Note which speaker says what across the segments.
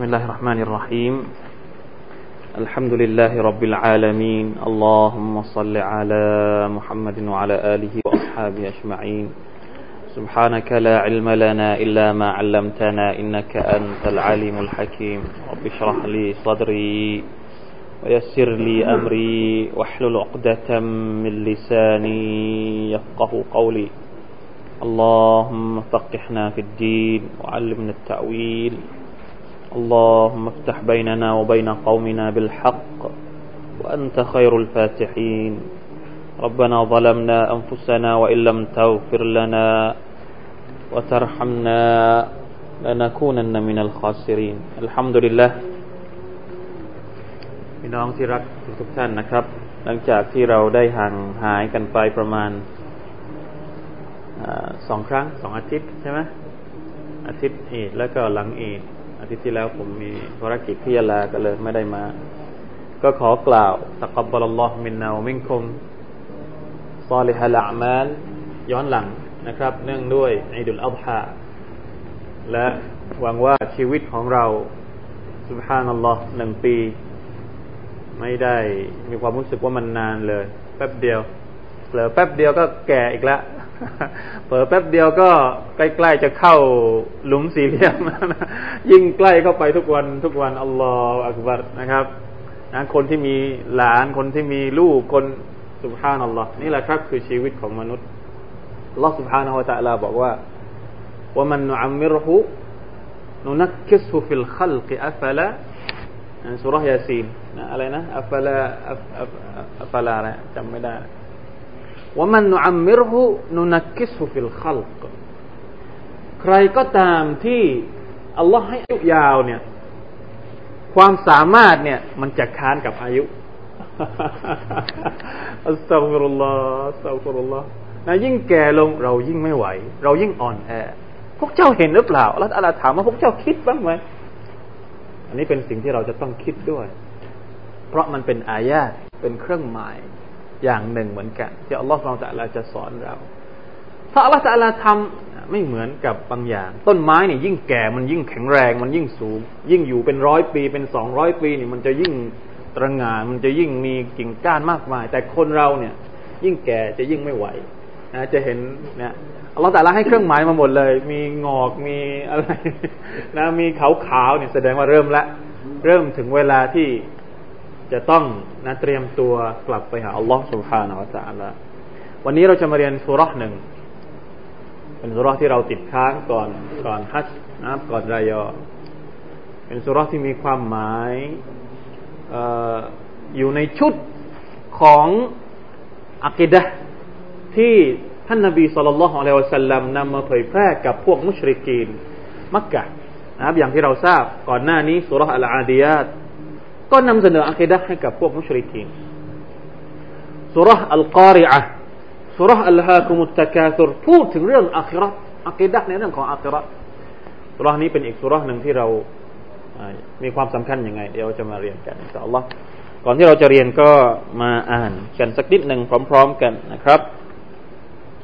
Speaker 1: بسم الله الرحمن الرحيم. الحمد لله رب العالمين. اللهم صل على محمد وعلى آله وأصحابه أجمعين. سبحانك لا علم لنا إلا ما علمتنا إنك أنت العليم الحكيم. رب اشرح لي صدري ويسر لي أمري واحلل عقدة من لساني يفقه قولي. اللهم فقهنا في الدين وعلمنا التأويل. اللهم افتح بيننا وبين قومنا بالحق وأنت خير الفاتحين ربنا ظلمنا أنفسنا وإن لم تغفر لنا وترحمنا لنكونن من الخاسرين الحمد لله พี่น้องที่รักทุกท่านนะครับ หลังจากที่เราได้ห่างหายกันไปประมาณอสองครั้งสองอาทิตย์ใช่ไหมอาทิตย์อีดแล้วก็หลังอีดอา ทิตย์ที่แล้วผมมีภารกิจที่ยะลาก็เลยไม่ได้มา ก็ขอกล่าวตะกับบลลอฮ์มินนาวมินคุมซาลิฮัลอามาลย้อนหลังนะครับ เนื่องด้วยอีดุลอัฎฮาและหวังว่าชีวิตของเราสุบฮานัลลอฮ์หนึ่งปี ไม่ได้มีความรู้สึกว่ามันนานเลย แป๊บเดียวเผลอแป๊บเดียวก็แก่อีกแล้ว เปิดแป๊บเดียวก็ใกล้ๆจะเข้าหลุมสี่เหลี่ยมยิ่งใกล้เข้าไปทุกวันทุกวันอัลลอฮฺอักบัรนะครับนะคนที่มีหลานคนที่มีลูกคนสุภฮานัลลอฮ์นี่แหละครับคือชีวิตของมนุษย์ลอสุภฮานาอัลตะลาบอกว่าว่ามันนุอัมมิรหุนุนักคิสุฟิลขัลกิอัฟละสุรยาซีนอะไรนะأفلا أفلاอะไรจำไม่ได้ ومن نعمره ننكسه في الخلقใครก็ตามที่อัลลอฮ์ให้อายุยาวเนี่ย ความสามารถเนี่ย มันจะค้านกับอายุأستغفر الله أستغفر اللهนะยิ่งแก่ลงเรายิ่งไม่ไหว เรายิ่งอ่อนแอ พวกเจ้าเห็นหรือเปล่าแล้วอัลลอฮ์ถามว่าพวกเจ้าคิดบ้างไหมอันนี้เป็นสิ่งที่เราจะต้องคิดด้วย เพราะมันเป็นอายาตเป็นเครื่องหมาย อย่างหนึ่งเหมือนกัน ที่อัลลอฮฺเราจะลาจะสอนเรา ถ้าอัลลอฮฺจะลาทำไม่เหมือนกับบางอย่าง ต้นไม้เนี่ยยิ่งแก่มันยิ่งแข็งแรง มันยิ่งสูง ยิ่งอยู่เป็นร้อยปีเป็นสองร้อยปีนี่มันจะยิ่งตระหง่านมันจะยิ่งมีกิ่งก้านมากมาย แต่คนเราเนี่ย ยิ่งแก่จะยิ่งไม่ไหวนะจะเห็นเนี่ยอัลลอฮฺแต่ละให้เครื่องหมายมาหมดเลย มีงอกมีอะไรนะมีขาวขาวเนี่ยแสดงว่าเริ่มละ เริ่มถึงเวลาที่ จะต้องนะเตรียมตัวกลับไปหาอัลลอฮฺ سبحانه และ تعالى วันนี้เราจะมาเรียนสุรษหนึ่ง เป็นสุรษที่เราติดค้างก่อนก่อนฮัจนะครับก่อนรายอเป็นสุรษที่มีความหมายออยู่ในชุดของอักิดะที่ท่านนบีสุลต่านละฮ์อะลัยวะสัลลัมนำมาเผยแพร่กับพวกมุชริกีน มักกะนะครับอย่างที่เราทราบก่อนหน้านี้สุรษอัลอาดียาต ก็นำเสนออักิดะให้กับพวกมุชริกีนสุรษอัลกอริอะสุรษอัลฮาคุมุตตะกาซุรพูดถึงเรื่องอัคราอักิดะในเรื่องของอัคราสุรษนี้เป็นอีกสุรษหนึ่งที่เรามีความสำคัญยังไง เดี๋ยวจะมาเรียนกันอินชาอัลลอฮ์ก่อนที่เราจะเรียนก็มาอ่านกันสักนิดหนึ่งพร้อมๆกันนะครับ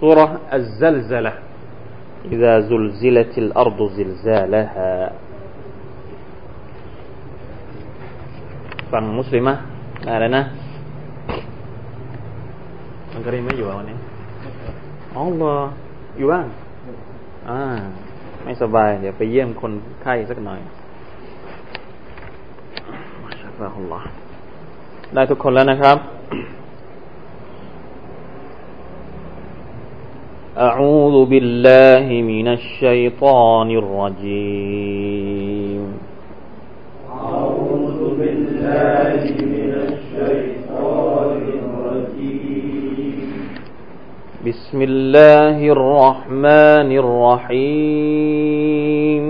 Speaker 1: سورة الزلزلة إذا زلزلت الأرض زلزالها ฝั่งมุสลิมะอะไรนะมันกรีไม่อยู่วันนี้อ๋อเหรออยู่บ้านอ่า ไม่สบาย เดี๋ยวไปเยี่ยมคนไข้สักหน่อยมาชาอัลลอฮ์ได้ทุกคนแล้วนะครับ أعوذ بالله من الشيطان الرجيم بسم الله الرحمن الرحيم.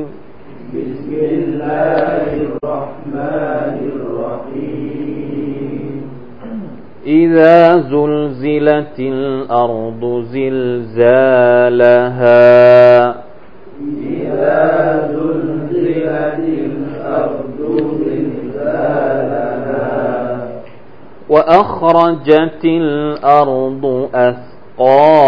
Speaker 2: بسم الله الرحمن الرحيم
Speaker 1: إذا زلزلت الأرض زلزالها.
Speaker 2: إذا زلزلت الأرض
Speaker 1: وأخرجت الأرض أثقالها.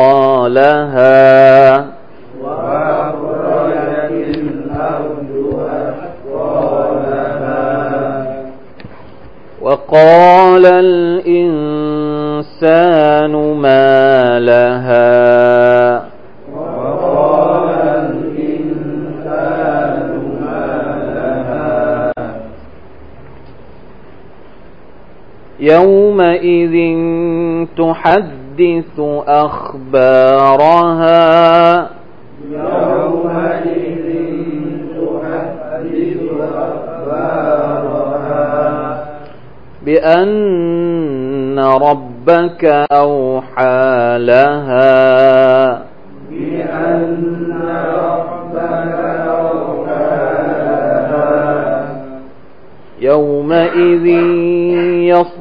Speaker 2: وأخرجت الأرض أثقالها
Speaker 1: وقال الإنسان ما يومئذ تحدث أخبارها.
Speaker 2: يومئذ تحدث أخبارها
Speaker 1: بأن ربك أوحى لها.
Speaker 2: بأن ربك أوحى لها
Speaker 1: يومئذ يصدر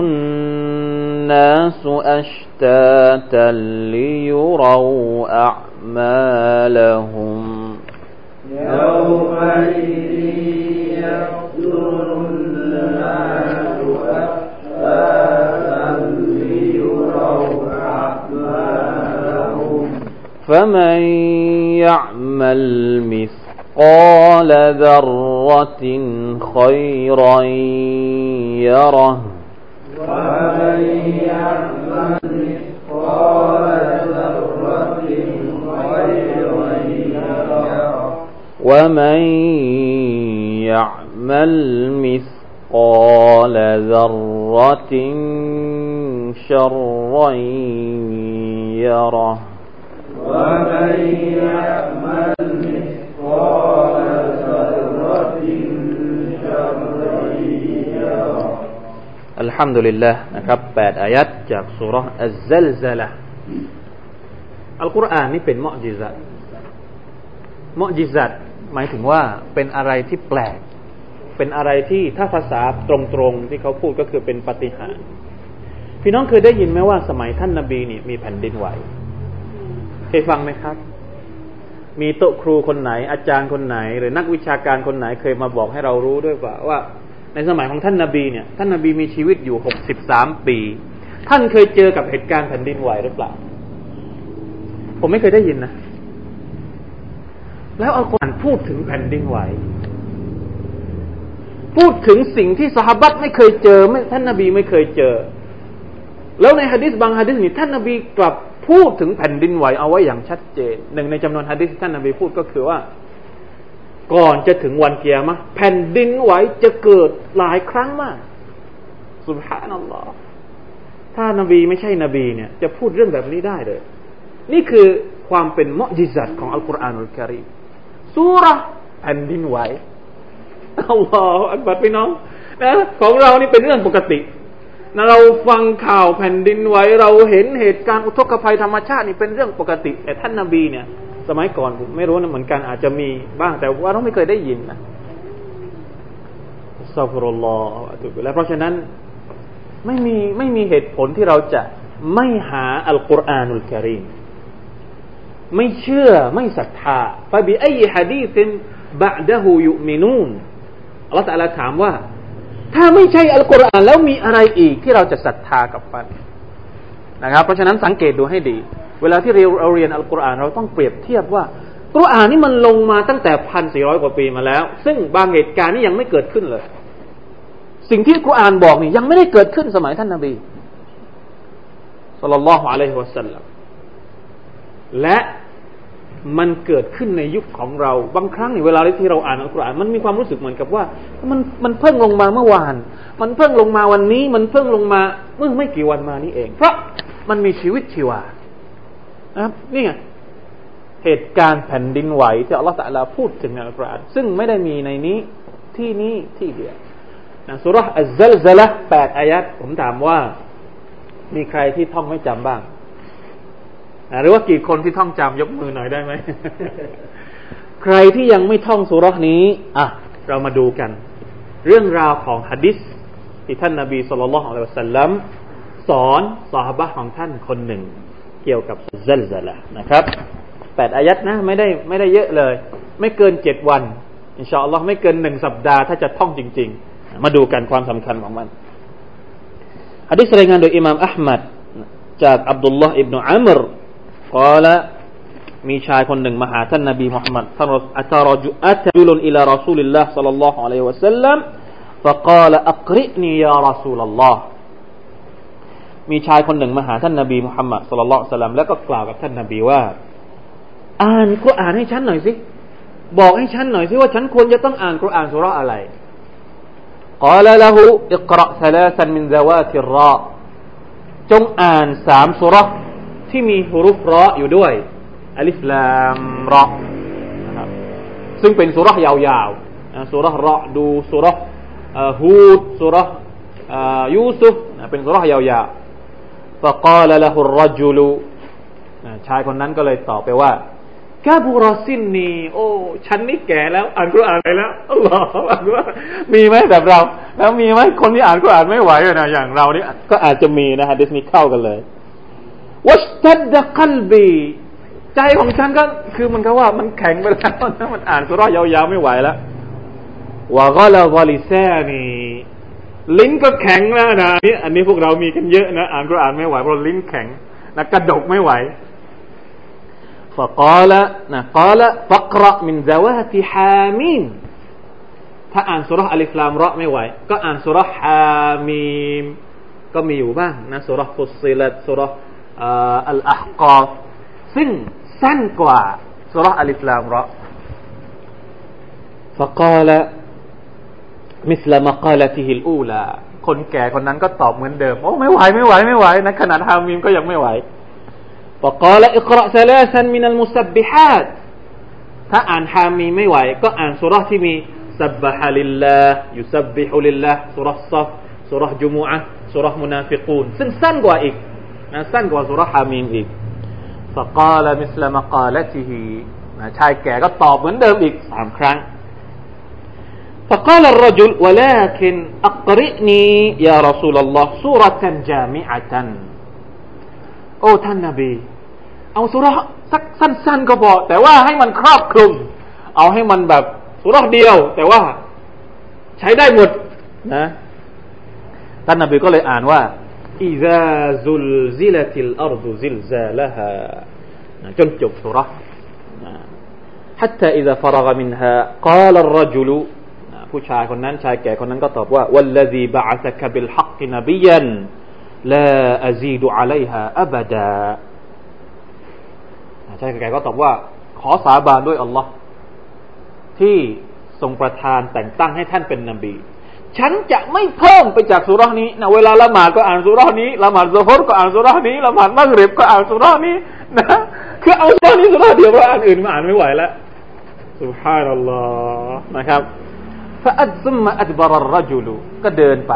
Speaker 1: الناس أشتاتا ليروا أعمالهم
Speaker 2: يومئذ يصدر الناس أشتاتا ليروا أعمالهم
Speaker 1: فمن يعمل مثقال ذرة خيرا يره
Speaker 2: ومن يعمل مثقال ذرة خيرا يره
Speaker 1: ومن يعمل مثقال ذرة شرا يره ฮัมดุลิลละนะครับแปดอายัดจากสุรห์อัลซัลซัละอัลกุรอานนี่เป็นมอจิซัตมอจิซัตหมายถึงว่าเป็นอะไรที่แปลก เป็นอะไรที่ถ้าภาษาตรงๆที่เขาพูดก็คือเป็นปาฏิหารพี่น้องเคยได้ยินไหมว่าสมัยท่านนาบีนี่มีแผ่นดินไหวเคยฟังไหมครับ มีโต๊ะครูคนไหน อาจารย์คนไหน หรือนักวิชาการคนไหนเคยมาบอกให้เรารู้ด้วยว่าว่า ในสมัยของท่านนาบีเนี่ย ท่านนาบีมีชีวิตอยู่หกสิบสามปี ท่านเคยเจอกับเหตุการณ์แผ่นดินไหวหรือเปล่า ผมไม่เคยได้ยินนะ แล้วอัลกุรอานพูดถึงแผ่นดินไหว พูดถึงสิ่งที่สหบัตไม่เคยเจอไม่ท่านนาบีไม่เคยเจอ แล้วในฮะดิษบางฮะดิษนี่ท่านนาบีกลับพูดถึงแผ่นดินไหวเอาไว้อย่างชัดเจน หนึ่งในจำนวนฮะดิษที่ท่านนาบีพูดก็คือว่า ก่อนจะถึงวันเกียรมะแผ่นดินไหวจะเกิดหลายครั้งมาก สุบฮานัลลอฮ์ถ้านาบีไม่ใช่นบีเนี่ย จะพูดเรื่องแบบนี้ได้เลย นี่คือความเป็นมอจิซัตของอัลกุรอานอัลกิริมสุราแผ่นดินไหวอัลลอฮฺอักบัดพี่น้องนะของเรานี่เป็นเรื่องปกตินะเราฟังข่าวแผ่นดินไหวเราเห็นเหตุการณ์อุทกภัยธรรมชาตินี่เป็นเรื่องปกติ แต่ท่านนาบีเนี่ย สมัยก่อนผมไม่รู้นะเหมือนกันอาจจะมีบ้างแต่ว่าเราไม่เคยได้ยินนะซัฟรุลลอฮฺถูกแล้วเพราะฉะนั้นไม่มีไม่มีเหตุผลที่เราจะไม่หาอัลกุรอานุลกิริมไม่เชื่อไม่ศรัทธาฟะบิอัยฮะดีซินบะดะฮูยุมินูนอัลลอฮฺตะลาถามว่า ถ้าไม่ใช่อัลกุรอานแล้วมีอะไรอีกที่เราจะศรัทธากับมันนะครับ เพราะฉะนั้นสังเกตดูให้ดี เวลาที่เราเรียนอัลกุรอานเราต้องเปรียบเทียบว่ากุรอานนี่มันลงมาตั้งแต่พันสี่ร้อยกว่าปีมาแล้ว ซึ่งบางเหตุการณ์นี่ยังไม่เกิดขึ้นเลย สิ่งที่กุรอานบอกนี่ยังไม่ได้เกิดขึ้นสมัยท่านนาบีสัลลัลลอฮุอะลัยฮิวะสัลลัมและมันเกิดขึ้นในยุคของเรา บางครั้งนี่เวลาที่เราอ่านอัลกุรอานมันมีความรู้สึกเหมือนกับว่า มันมันเพิ่งลงมาเมื่อวาน มันเพิ่งลงมาวันนี้ มันเพิ่งลงมาเมื่อไม่กี่วันมานี้เอง เพราะมันมีชีวิตชีวา นะครับนี่ไงเหตุการณ์แผ่นดินไหวที่อัลลอฮฺตะลาพูดถึงในอัลกุรอานซึ่งไม่ได้มีในนี้ที่นี้ที่เดียวนะสุรษอัลซัลซละแปดอายัดผมถามว่า มีใครที่ท่องไม่จำบ้างหรือว่ากี่คนที่ท่องจำยกมือหน่อยได้ไหม ใครที่ยังไม่ท่องสุรษนี้ อะ เรามาดูกัน เรื่องราวของฮะดิษที่ท่านนาบีสุลต่านละฮ์อัลลอฮฺสัลลัมสอนสาบะของท่านคนหนึ่ง กี่ยวกับซัลซละนะครับแปดอายัดนะ ไม่ได้ไม่ได้เยอะเลย ไม่เกินเจ็ดวันอินชาอัลลอฮ์ไม่เกินหนึ่งสัปดาห์ถ้าจะท่องจริง ๆ มาดูกันความสำคัญของมันฮะดิษรายงานโดยอิหม่ามอัลมัดจากอับดุลลอฮ์อิบนุอัมรกล่าวมีชายคนหนึ่งมาหาท่านนบีมุฮัมมัดท่านอัตรจุอัตจุลุนอิลารอซูลิลลาห์สัลลัลลอฮุอะลัยฮิวะสัลลัม فقال أقرئني يا رسول الله มีชายคนหนึ่งมาหาท่านนาบีมุฮัมมัดสุลลัลสลัมแล้วก็กล่าวกับท่านนาบีว่า อ่านกุรอานให้ฉันหน่อยสิ บอกให้ฉันหน่อยสิว่าฉันควรจะต้องอ่านกุรอานสุราอะไรقال له اقرأ ثلاثا من ذوات الرจงอ่านสามสุราที่มีฮุรุฟรออยู่ด้วยอัลิฟลามรอนะครับซึ่งเป็นสุรายาวๆสุรรอดูสุราฮูดสุรายูซุฟเป็นสุรายาวๆ ฟะกอลละฮุรจุลชายคนนั้นก็เลยตอบไปว่ากาบุรอซินนีโอ้ ฉันนี่แก่แล้ว อ่านกุรอานไปแล้วอัลลอฮฺมีไหมแบบเรา แล้วมีไหมคนที่อ่านกุรอานไม่ไหวนะอย่างเราเนี่ก็อาจจะมีนะฮะดิสนี้เข้ากันเลยวัชตัดกัลบีใจของฉันก็คือมันก็ว่ามันแข็งไปแล้วนะมันอ่านสุรอยาวๆไม่ไหวแล้ววะก็ลาวอลิแานี ลิ้นก็แข็งแล้นะอันนี้อันนี้พวกเรามีกันเยอะนะอ่านก็อ่านไม่ไหวเพราะลิ้นแข็งนะกระดกไม่ไหวفقال นะ قال فاقرأ من ذوات حمถ้าอ่านสุรษอัลิฟลามระไม่ไหว ก็อ่านสุรษฮามีมก็มีอยู่บ้างนะสุรษฟุสซิลัดสุรษอัลอะฮกอฟซึ่งสั้นกว่าสุรษอัลิฟลามระفقال مثل مقالته الأولىคนแก่คนนั้นก็ตอบเหมือนเดิม โอ้ไม่ไหวไม่ไหวไม่ไหวนะขนาดฮามิมก็ยังไม่ไหวบอกกล่าวاقرأ ثلاثا من المسبحاتถ้าอ่านฮามีมไม่ไหว ก็อ่านสุรษที่มีسبح لله يسبح للهสุรษซัฟสุรษจุมูอะสุรษมุนาฟิกูนซึ่งสั้นกว่าอีกนะสั้นกว่าสุรษฮามีมอีกفقال مثل مقالتهชายแก่ก็ตอบเหมือนเดิมอีกสามครั้ง فقال الرجل ولكن أقرئني يا رسول الله سورة جامعة โอ้ท่านนาบี เอาสุรสักสั้นๆก็พอแต่ว่าให้มันครอบคลุม เอาให้มันแบบสุรเดียว แต่ว่าใช้ได้หมดนะท่านนาบีก็เลยอ่านว่าอิซาซุลซิลติลอัรดุซิลซาลฮาจนจบสุร حتى إذا فرغ منها قال الرجل ผู้ชายคนนั้นชายแก่คนนั้นก็ตอบว่าวัลลซีบะอัสบิลฮักนบียันลาอซีดุอะไลฮะอับดาชายแก่ก็ตอบว่า ขอสาบานด้วยอัลลอฮ์ที่ทรงประทานแต่งตั้งให้ท่านเป็นนบี ฉันจะไม่เพิ่มไปจากสุรานี้นะเวลาละหมาดก็อ่านสุรานี้ละหมาดซุฮ์ก็อ่านสุรานี้ละหมาดมักริบก็อ่านสุรานี้นะคือเอาสุรานี้สุราเดียวเพราะอ่านอื่นมาอ่านไม่ไหวแล้วสุบฮานัลลอฮ์นะครับ فأد ثم أدبر الرجل ก็เดินไป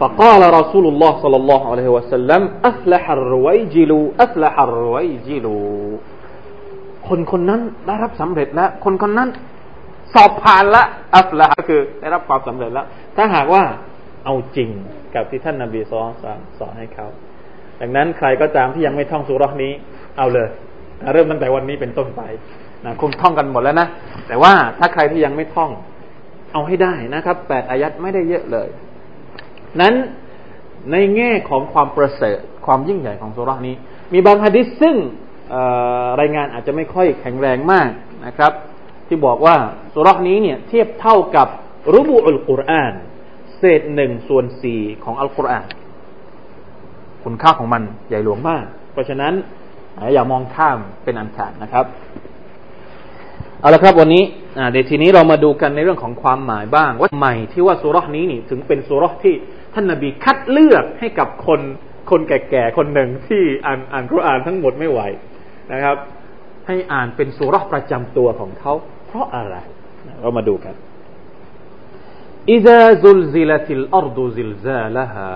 Speaker 1: فقال رسول الله صلى الله عليه وسلم أفلح الرويجل أفلح الرويجل คนคนนั้นได้รับสำเร็จแล้ว คนคนนั้น สอบผ่านละอัฟละคือได้รับความสำเร็จแล้ว ถ้าหากว่าเอาจริงกับที่ท่านนาบีสอนสอนให้เขา ดังนั้นใครก็ตามที่ยังไม่ท่องสุรษนี้ เอาเลย เริ่มตั้งแต่วันนี้เป็นต้นไปนะคงท่องกันหมดแล้วนะ แต่ว่าถ้าใครที่ยังไม่ท่อง เอาให้ได้นะครับแปดอายัดไม่ได้เยอะเลย นั้นในแง่ของความประเสริฐความยิ่งใหญ่ของสุรานี้ มีบางฮะดิษซึ่งรายงานอาจจะไม่ค่อยแข็งแรงมากนะครับ ที่บอกว่าสุรานี้เนี่ยเทียบเท่ากับรุบูอุลกุรอานเศษหนึ่งส่วนสี่ของอัลกุรอานคุณค่าของมันใหญ่หลวงมาก เพราะฉะนั้นอย่ามองข้ามเป็นอันขาดนะครับ เอาละครับวันนี้เดี๋ยวทีนี้เรามาดูกันในเรื่องของความหมายบ้าง ว่าใหม่ที่ว่าสุรษนี้นี่ถึงเป็นสุรษที่ท่านนาบีคัดเลือกให้กับคนคนแก่ๆคนหนึ่งที่อ่านอ่านคุรานทั้งหมดไม่ไหวนะครับ ให้อ่านเป็นสุรษประจำตัวของเขา เพราะอะไร เรามาดูกันإذا زلزلت الأرض زلزالها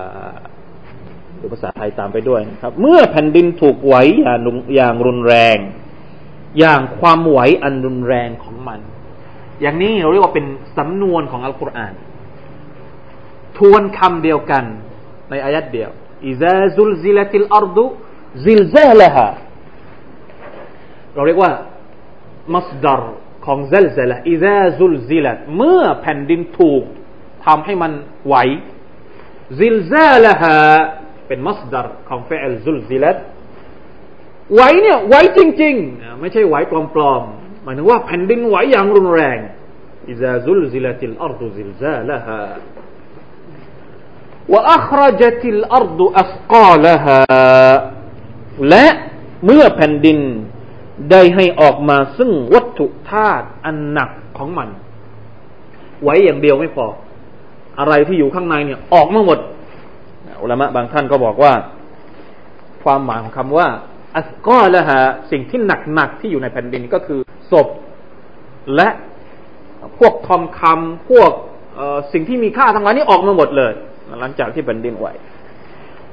Speaker 1: ดูภาษาไทยตามไปด้วยนะครับ เมื่อแผ่นดินถูกไหวอย่างรุนแรง อย่างความไหวอันรุนแรงของมัน อย่างนี้เราเรียกว่าเป็นสำนวนของอัลกุรอาน ทวนคำเดียวกันในอายัดเดียวإذا زلزلت الأرض زلزالهاเราเรียกว่ามัสดารของزلزل إذا زلزلتเมื่อแผ่นดินถูกทำให้มันไหวزلزالهاเป็นมัสดารของفعل زلزلت ไหวเนี่ยไหวจริงๆ ไม่ใช่ไหวปลอมๆ หมายถึงว่าแผ่นดินไหวอย่างรุนแรง إذا زلزلت الأرض زلزالها وأخرجت الأرض أثقالها และเมื่อแผ่นดินได้ให้ออกมาซึ่งวัตถุธาตุอันหนักของมัน ไว้อย่างเดียวไม่พอ อะไรที่อยู่ข้างในเนี่ย ออกมาหมดอุลามะบางท่านก็บอกว่า ความหมายของคำว่า อัสกอละฮะสิ่งที่หนักๆที่อยู่ในแผ่นดินก็คือศพและพวกทองคำพวกสิ่งที่มีค่าทั้งหลายนี้ออกมาหมดเลย หลังจากที่แผ่นดินไหว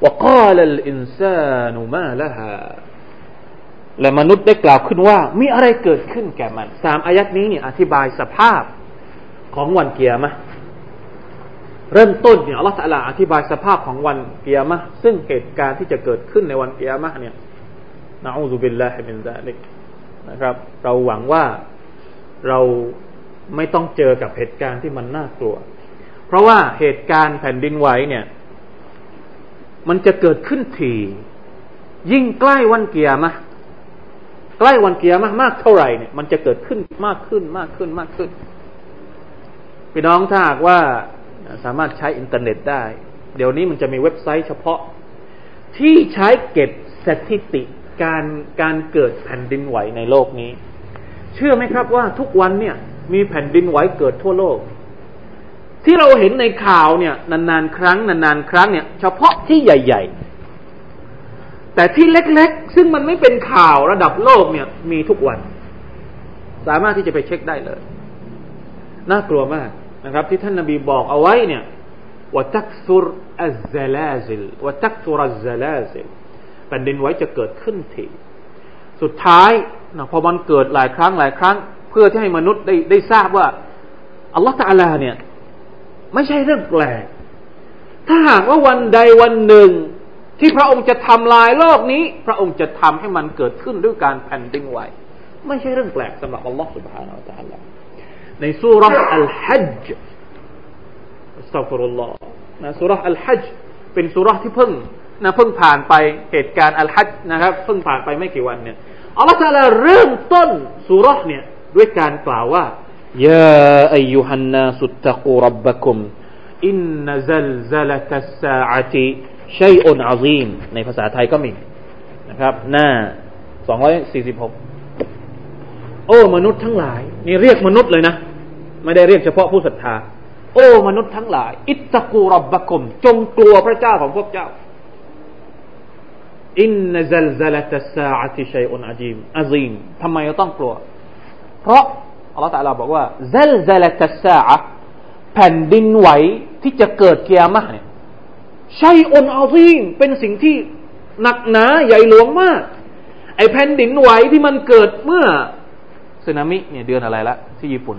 Speaker 1: وقال الإنسان ما لهاและมนุษย์ได้กล่าวขึ้นว่า มีอะไรเกิดขึ้นแก่มันสามอายัดนี้เนี่ยอธิบายสภาพของวันกิยามะฮฺเริ่มต้นเนี่ยอัลลอฮฺตะลาอธิบายสภาพของวันกิยามะฮฺซึ่งเหตุการณ์ที่จะเกิดขึ้นในวันกิยามะฮฺเนี่ย نعوذ بالله من ذلكนะครับ เราหวังว่าเราไม่ต้องเจอกับเหตุการณ์ที่มันน่ากลัว เพราะว่าเหตุการณ์แผ่นดินไหวเนี่ย มันจะเกิดขึ้นทียิ่งใกล้วันกิยามะฮฺใกล้วันกิยามะฮฺมากเท่าไหร่เนี่ยมันจะเกิดขึ้นมากขึ้นมากขึ้นมากขึ้นพี่น้องถ้าหากว่าสามารถใช้อินเทอร์เน็ตได้ เดี๋ยวนี้มันจะมีเว็บไซต์เฉพาะ ที่ใช้เก็บสถิติ การการเกิดแผ่นดินไหวในโลกนี้ เชื่อไหมครับว่าทุกวันเนี่ยมีแผ่นดินไหวเกิดทั่วโลก ที่เราเห็นในข่าวเนี่ยนานๆครั้งนานๆครั้งเนี่ย เฉพาะที่ใหญ่ ๆ แต่ที่เล็กๆ ซึ่งมันไม่เป็นข่าวระดับโลกเนี่ย มีทุกวัน สามารถที่จะไปเช็คได้เลยน่ากลัวมากนะครับ ที่ท่านนาบีบอกเอาไว้เนี่ยว่าตักซุรอัลซาลาซิลว่าตักซุรอัลซาลาซิล ผ่นดินไหวจะเกิดขึ้นทีสุดท้ายนะพอมันเกิดหลายครั้งหลายครั้ง เพื่อที่ให้มนุษย์ได้ได้ทราบว่าอัลลอฮฺตะอัลาเนี่ย ไม่ใช่เรื่องแปลกถ้าหากว่าวันใดวันหนึ่ง ที่พระองค์จะทำลายโลกนี้ พระองค์จะทำให้มันเกิดขึ้นด้วยการแผ่นดินไหวไม่ใช่เรื่องแปลกสำหรับอัลลอฮฺสุบฮานาอัลลอฮฺในสุรษอัลฮัจอัสตัฟุรุลลอฮ์นะสุรษอัลฮัจเป็นสุรษที่เพิ่ง นะเพิ่งผ่านไปเหตุการณ์อัลฮัจญ์นะครับเพิ่งผ่านไปไม่กี่วันเนี่ยอัลลอฮฺตาลาเริ่มต้นสุรษเนี่ยด้วยการกล่าวว่ายาอายุฮันนาสุตตะกูรับบักุมอินนซัลซัลตัสซาอะติชัยอุนอาซีมในภาษาไทยก็มีนะครับ หน้า 246 โอ้ มนุษย์ทั้งหลาย นี่เรียกมนุษย์เลยนะ ไม่ได้เรียกเฉพาะผู้ศรัทธา โอ้ มนุษย์ทั้งหลาย اتقوا ربكم จงกลัวพระเจ้าของพวกเจ้า إن زلزلة الساعة شيء عظيم عظيمทำไมเราต้องกลัว เพราะอัลลอฮฺตะลาบอกว่าزلزلة الساعةแผ่นดินไหวที่จะเกิดกิยามะฮฺเนี่ยشيء عظيمเป็นสิ่งที่หนักหนาใหญ่หลวงมาก ไอแผ่นดินไหวที่มันเกิดเมื่อสึนามิเนี่ยเดือนอะไรละที่ญี่ปุ่น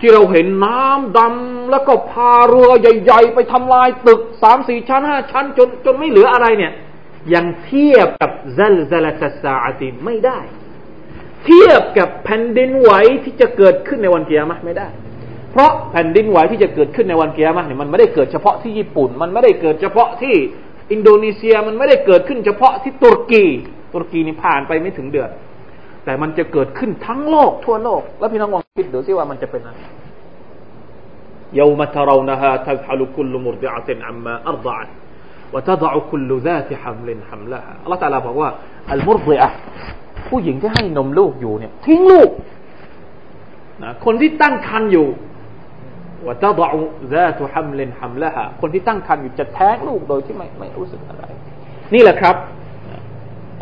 Speaker 1: ที่เราเห็นน้ำดำแล้วก็พาเรือใหญ่ ๆ ไปทำลายตึกสามสี่ชั้นห้าชั้นจนจนไม่เหลืออะไรเนี่ย ยังเทียบกับซัลซัลตัสซาอติไม่ได้ เทียบกับแผ่นดินไหวที่จะเกิดขึ้นในวันเกียร์มะไม่ได้ เพราะแผ่นดินไหวที่จะเกิดขึ้นในวันเกียร์มะเนี่ยมันไม่ได้เกิดเฉพาะที่ญี่ปุ่น มันไม่ได้เกิดเฉพาะที่อินโดนีเซียมันไม่ได้เกิดขึ้นเฉพาะที่ตุรกีตุรกีนี่ผ่านไปไม่ถึงเดือน แต่มันจะเกิดขึ้นทั้งโลกทั่วโลก แล้วพี่น้องลองคิดดูสิว่ามันจะเป็นอะไรยามทราน ฮาทัฮัลุคุลมุรดิอะตินอัมมาอัรดะดะคุลซาติฮัมลินฮัมละอัลลอฮฺตาลาบอกว่าอัลมุรดิอะผู้หญิงที่ให้นมลูกอยู่เนี่ยทิ้งลูกนะคนที่ตั้งครรภ์อยู่วะตดะซาตุฮัมลินฮัมละคนที่ตั้งครรภ์อยู่จะแท้งลูกโดยที่ไม่ไม่รู้สึกอะไร นี่แหละครับ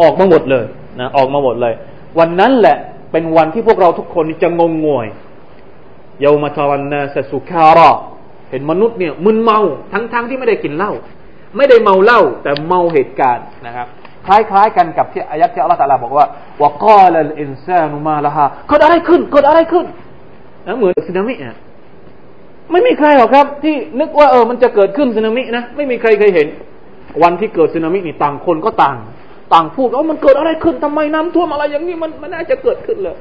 Speaker 1: ออกมาหมดเลยนะออกมาหมดเลย วันนั้นแหละเป็นวันที่พวกเราทุกคนจะงงงวยเยามาทวันนาสสุคาระเห็นมนุษย์เนี่ยมึนเมาทั้งๆทที่ไม่ได้กินเหล้า ไม่ได้เมาเหล้าแต่เมาเหตุการณ์นะครับ คล้ายๆกันกับที่อายัดที่อัลลอฮฺตาลาบอกว่าว่ากาลลอินซานุมาละฮะเกิดอะไรขึ้นเกิดอะไรขึ้นนะเหมือนสึนามิอะไม่มีใครหรอกครับ ที่นึกว่าเออมันจะเกิดขึ้นสึนามินะไม่มีใครเคยเห็น วันที่เกิดสึนามินี่ต่างคนก็ต่าง ต่างพูดว่ามันเกิดอะไรขึ้นทำไมน้ำท่วมอะไรอย่างนี้มันมันน่าจะเกิดขึ้นเลย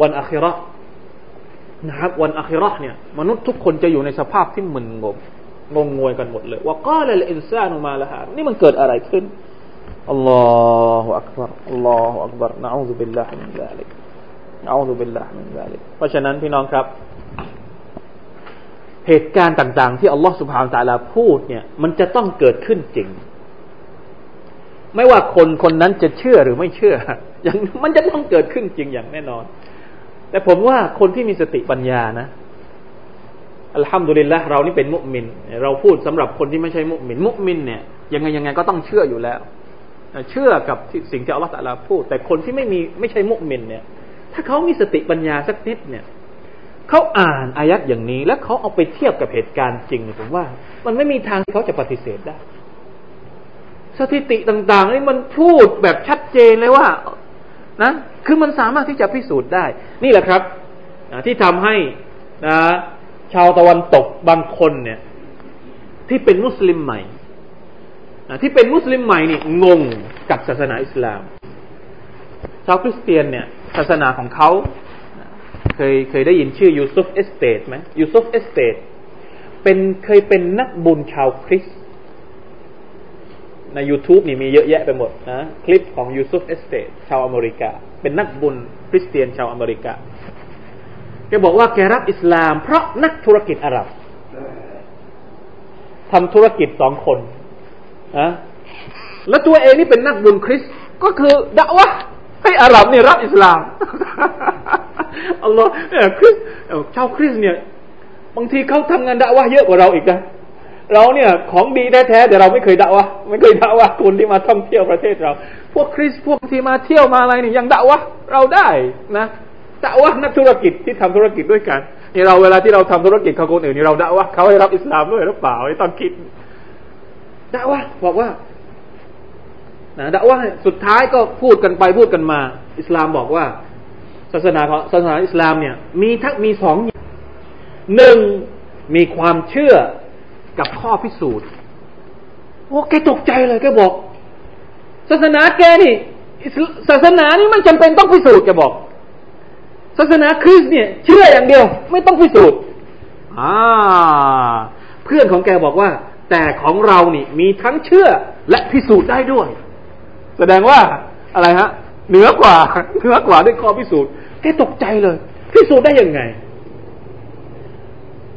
Speaker 1: วันอาคิเราะฮฺนะครับ วันอาคิเราะฮฺเนี่ย มนุษย์ทุกคนจะอยู่ในสภาพที่มึนงง งงงวยกันหมดเลยว่าقال الإنسان ما لهاนี่มันเกิดอะไรขึ้นอัลลอฮฺอักบารอัลลอฮฺอักบารنعوذ بالله من ذلكเอาดูเป็นละมันได้เพราะฉะนั้นพี่น้องครับ เหตุการณ์ต่าง ๆ ที่อัลลอฮฺสุบฮานตะลาพูดเนี่ย มันจะต้องเกิดขึ้นจริง ไม่ว่าคนคนนั้นจะเชื่อหรือไม่เชื่ออย่างมันจะต้องเกิดขึ้นจริงอย่างแน่นอน แต่ผมว่าคนที่มีสติปัญญานะ อัลฮัมดุลิลละเรานี่เป็นมุสลิมเราพูดสำหรับคนที่ไม่ใช่มุสลิมมุสลิมเนี่ยยังไงยังไงก็ต้องเชื่ออยู่แล้ว เชื่อกับสิ่งที่อัลลอฮฺตะลาพูด แต่คนที่ไม่มีไม่ใช่มุสลิมเนี่ย ถ้าเขามีสติปัญญาสักนิดเนี่ยเขาอ่านอายัดอย่างนี้ แล้วเขาเอาไปเทียบกับเหตุการณ์จริงผมว่า มันไม่มีทางที่เขาจะปฏิเสธได้ สถิติต่างๆนี่มันพูดแบบชัดเจนเลยว่านะ คือมันสามารถที่จะพิสูจน์ได้ นี่แหละครับที่ทำให้นะ ชาวตะวันตกบางคนเนี่ย ที่เป็นมุสลิมใหม่ที่เป็นมุสลิมใหม่นี่งงกับศาสนาอิสลาม ชาวคริสเตียนเนี่ย ศาสนาของเขาเคยเคยได้ยินชื่อยูซุฟเอสเตดไหมยูซุฟเอสเตดเป็นเคยเป็นนักบุญชาวคริสต์ใน YouTube นี่มีเยอะแยะไปหมดนะคลิปของยูซุฟเอสเตดชาวอเมริกา เป็นนักบุญคริสเตียนชาวอเมริกา แกบอกว่าแกรับอิสลาม เพราะนักธุรกิจอาหรับทำธุรกิจสองคนนะแล้วตัวเองนี่เป็นนักบุญคริสก็คือด่าวะให้อาหรับเนี่ยรับอิสลามอัลลอฮ์เนี่ยคริสชาวคริสเนี่ย บางทีเขาทำงานด่าวะเยอะกว่าเราอีกนะเราเนี่ยของดีแท้ๆแต่เราไม่เคยด่าวะไม่เคยด่าวะคนที่มาท่องเที่ยวประเทศเรา พวกคริสพวกที่มาเที่ยวมาอะไรนี่ยังด่าวะเราได้นะ ด่าวะนักธุรกิจที่ทำธุรกิจด้วยกันนี่เราเวลาที่เราทำธุรกิจเขาคนอื่นนี่เราด่าวะเขาให้รับอิสลามด้วยหรือเปล่าไม่ต้องคิดด่าวะบอกว่านะด่าว่าสุดท้ายก็พูดกันไปพูดกันมา อิสลามบอกว่า ศาสนาของศาสนาอิสลามเนี่ย มีทั้งมีสองหนึ่งมีความเชื่อกับข้อพิสูจน์โอ้แกตกใจเลยแกบอก ศาสนาแกนี่ศาสนานี่มันจำเป็นต้องพิสูจน์แกบอก ศาสนาคริสต์เนี่ย เชื่ออย่างเดียว ไม่ต้องพิสูจน์อ่าเพื่อนของแกบอกว่า แต่ของเรานี่มีทั้งเชื่อและพิสูจน์ได้ด้วย แสดงว่าอะไรฮะ เหนือกว่าเหนือกว่าด้วยข้อพิสูจน์แกตกใจเลย พิสูจน์ได้ยังไง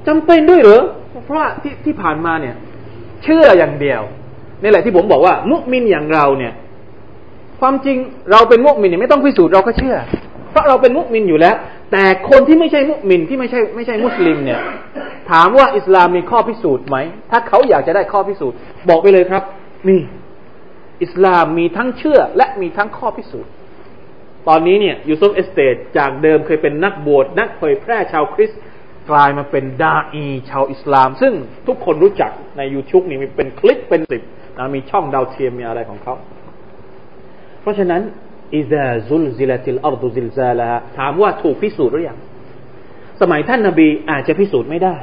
Speaker 1: จำเป็นด้วยเหรอเพราะที่ที่ผ่านมาเนี่ย เชื่ออย่างเดียวนี่แหละที่ผมบอกว่า มุมินอย่างเราเนี่ย ความจริงเราเป็นมุมินเนี่ยไม่ต้องพิสูจน์เราก็เชื่อ เพราะเราเป็นมุมินอยู่แล้ว แต่คนที่ไม่ใช่มุมินที่ไม่ใช่ไม่ใช่มุสลิมเนี่ย ถามว่าอิสลามมีข้อพิสูจน์ไหม ถ้าเขาอยากจะได้ข้อพิสูจน์ บอกไปเลยครับ นี่ อิสลามมีทั้งเชื่อและมีทั้งข้อพิสูจน์ ตอนนี้เนี่ยยูซุฟเอสเตดจากเดิมเคยเป็นนักบวชนักเผยแพร่ชาวคริสต์กลายมาเป็นดาอีชาวอิสลาม ซึ่งทุกคนรู้จักในยูทูบนี่มีเป็นคลิปเป็นสิบนะมีช่องดาวเทียมมีอะไรของเขา เพราะฉะนั้น إذا زلزلت الأرض زلزالهاถามว่าถูกพิสูจน์หรือยังสมัยท่านนาบีอาจจะพิสูจน์ไม่ได้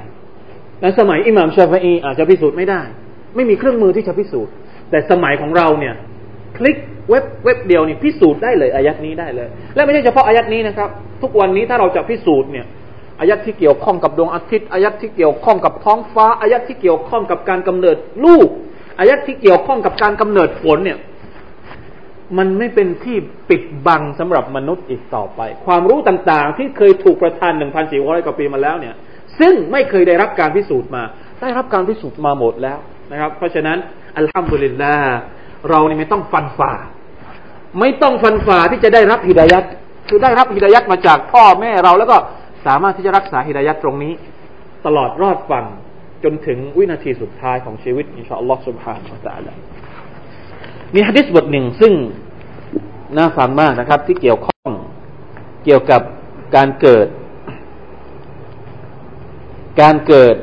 Speaker 1: ในสมัยอิหม่ามชาฟอีอาจจะพิสูจน์ไม่ได้ ไม่มีเครื่องมือที่จะพิสูจน์ แต่สมัยของเราเนี่ย คลิกเว็บเว็บเดียวนี่พิสูจน์ได้เลยอายัดนี้ได้เลย และไม่ใช่เฉพาะอายัดนี้นะครับ ทุกวันนี้ถ้าเราจะพิสูจน์เนี่ยอายัดที่เกี่ยวข้องกับดวงอาทิตย์อายัดที่เกี่ยวข้องกับท้องฟ้าอายัดที่เกี่ยวข้องกับการกำเนิดลูกอายัดที่เกี่ยวข้องกับการกำเนิดฝนเนี่ย มันไม่เป็นที่ปิดบังสำหรับมนุษย์อีกต่อไป ความรู้ต่างๆ ที่เคยถูกประทานหนึ่งพันสี่ร้อยกว่าปีมาแล้วเนี่ย ซึ่งไม่เคยได้รับการพิสูจน์มา ได้รับการพิสูจน์มาหมดแล้วนะครับ เพราะฉะนั้นอัลฮัมดุลิลลาเรานี่ไม่ต้องฟันฝ่า ไม่ต้องฟันฝ่าที่จะได้รับฮิดายัดคือได้รับฮิดายัดมาจากพ่อแม่เราแล้วก็สามารถที่จะรักษาฮิดายัดตรงนี้ ตลอดรอดฟังจนถึงวินาทีสุดท้ายของชีวิตอินชาอัลลอฮฺสุบฮานะอัลลอฮฺนี่ฮะดิษบทหนึ่งซึ่ง น่าฟังมากนะครับ ที่เกี่ยวข้องเกี่ยวกับการเกิด การเกิด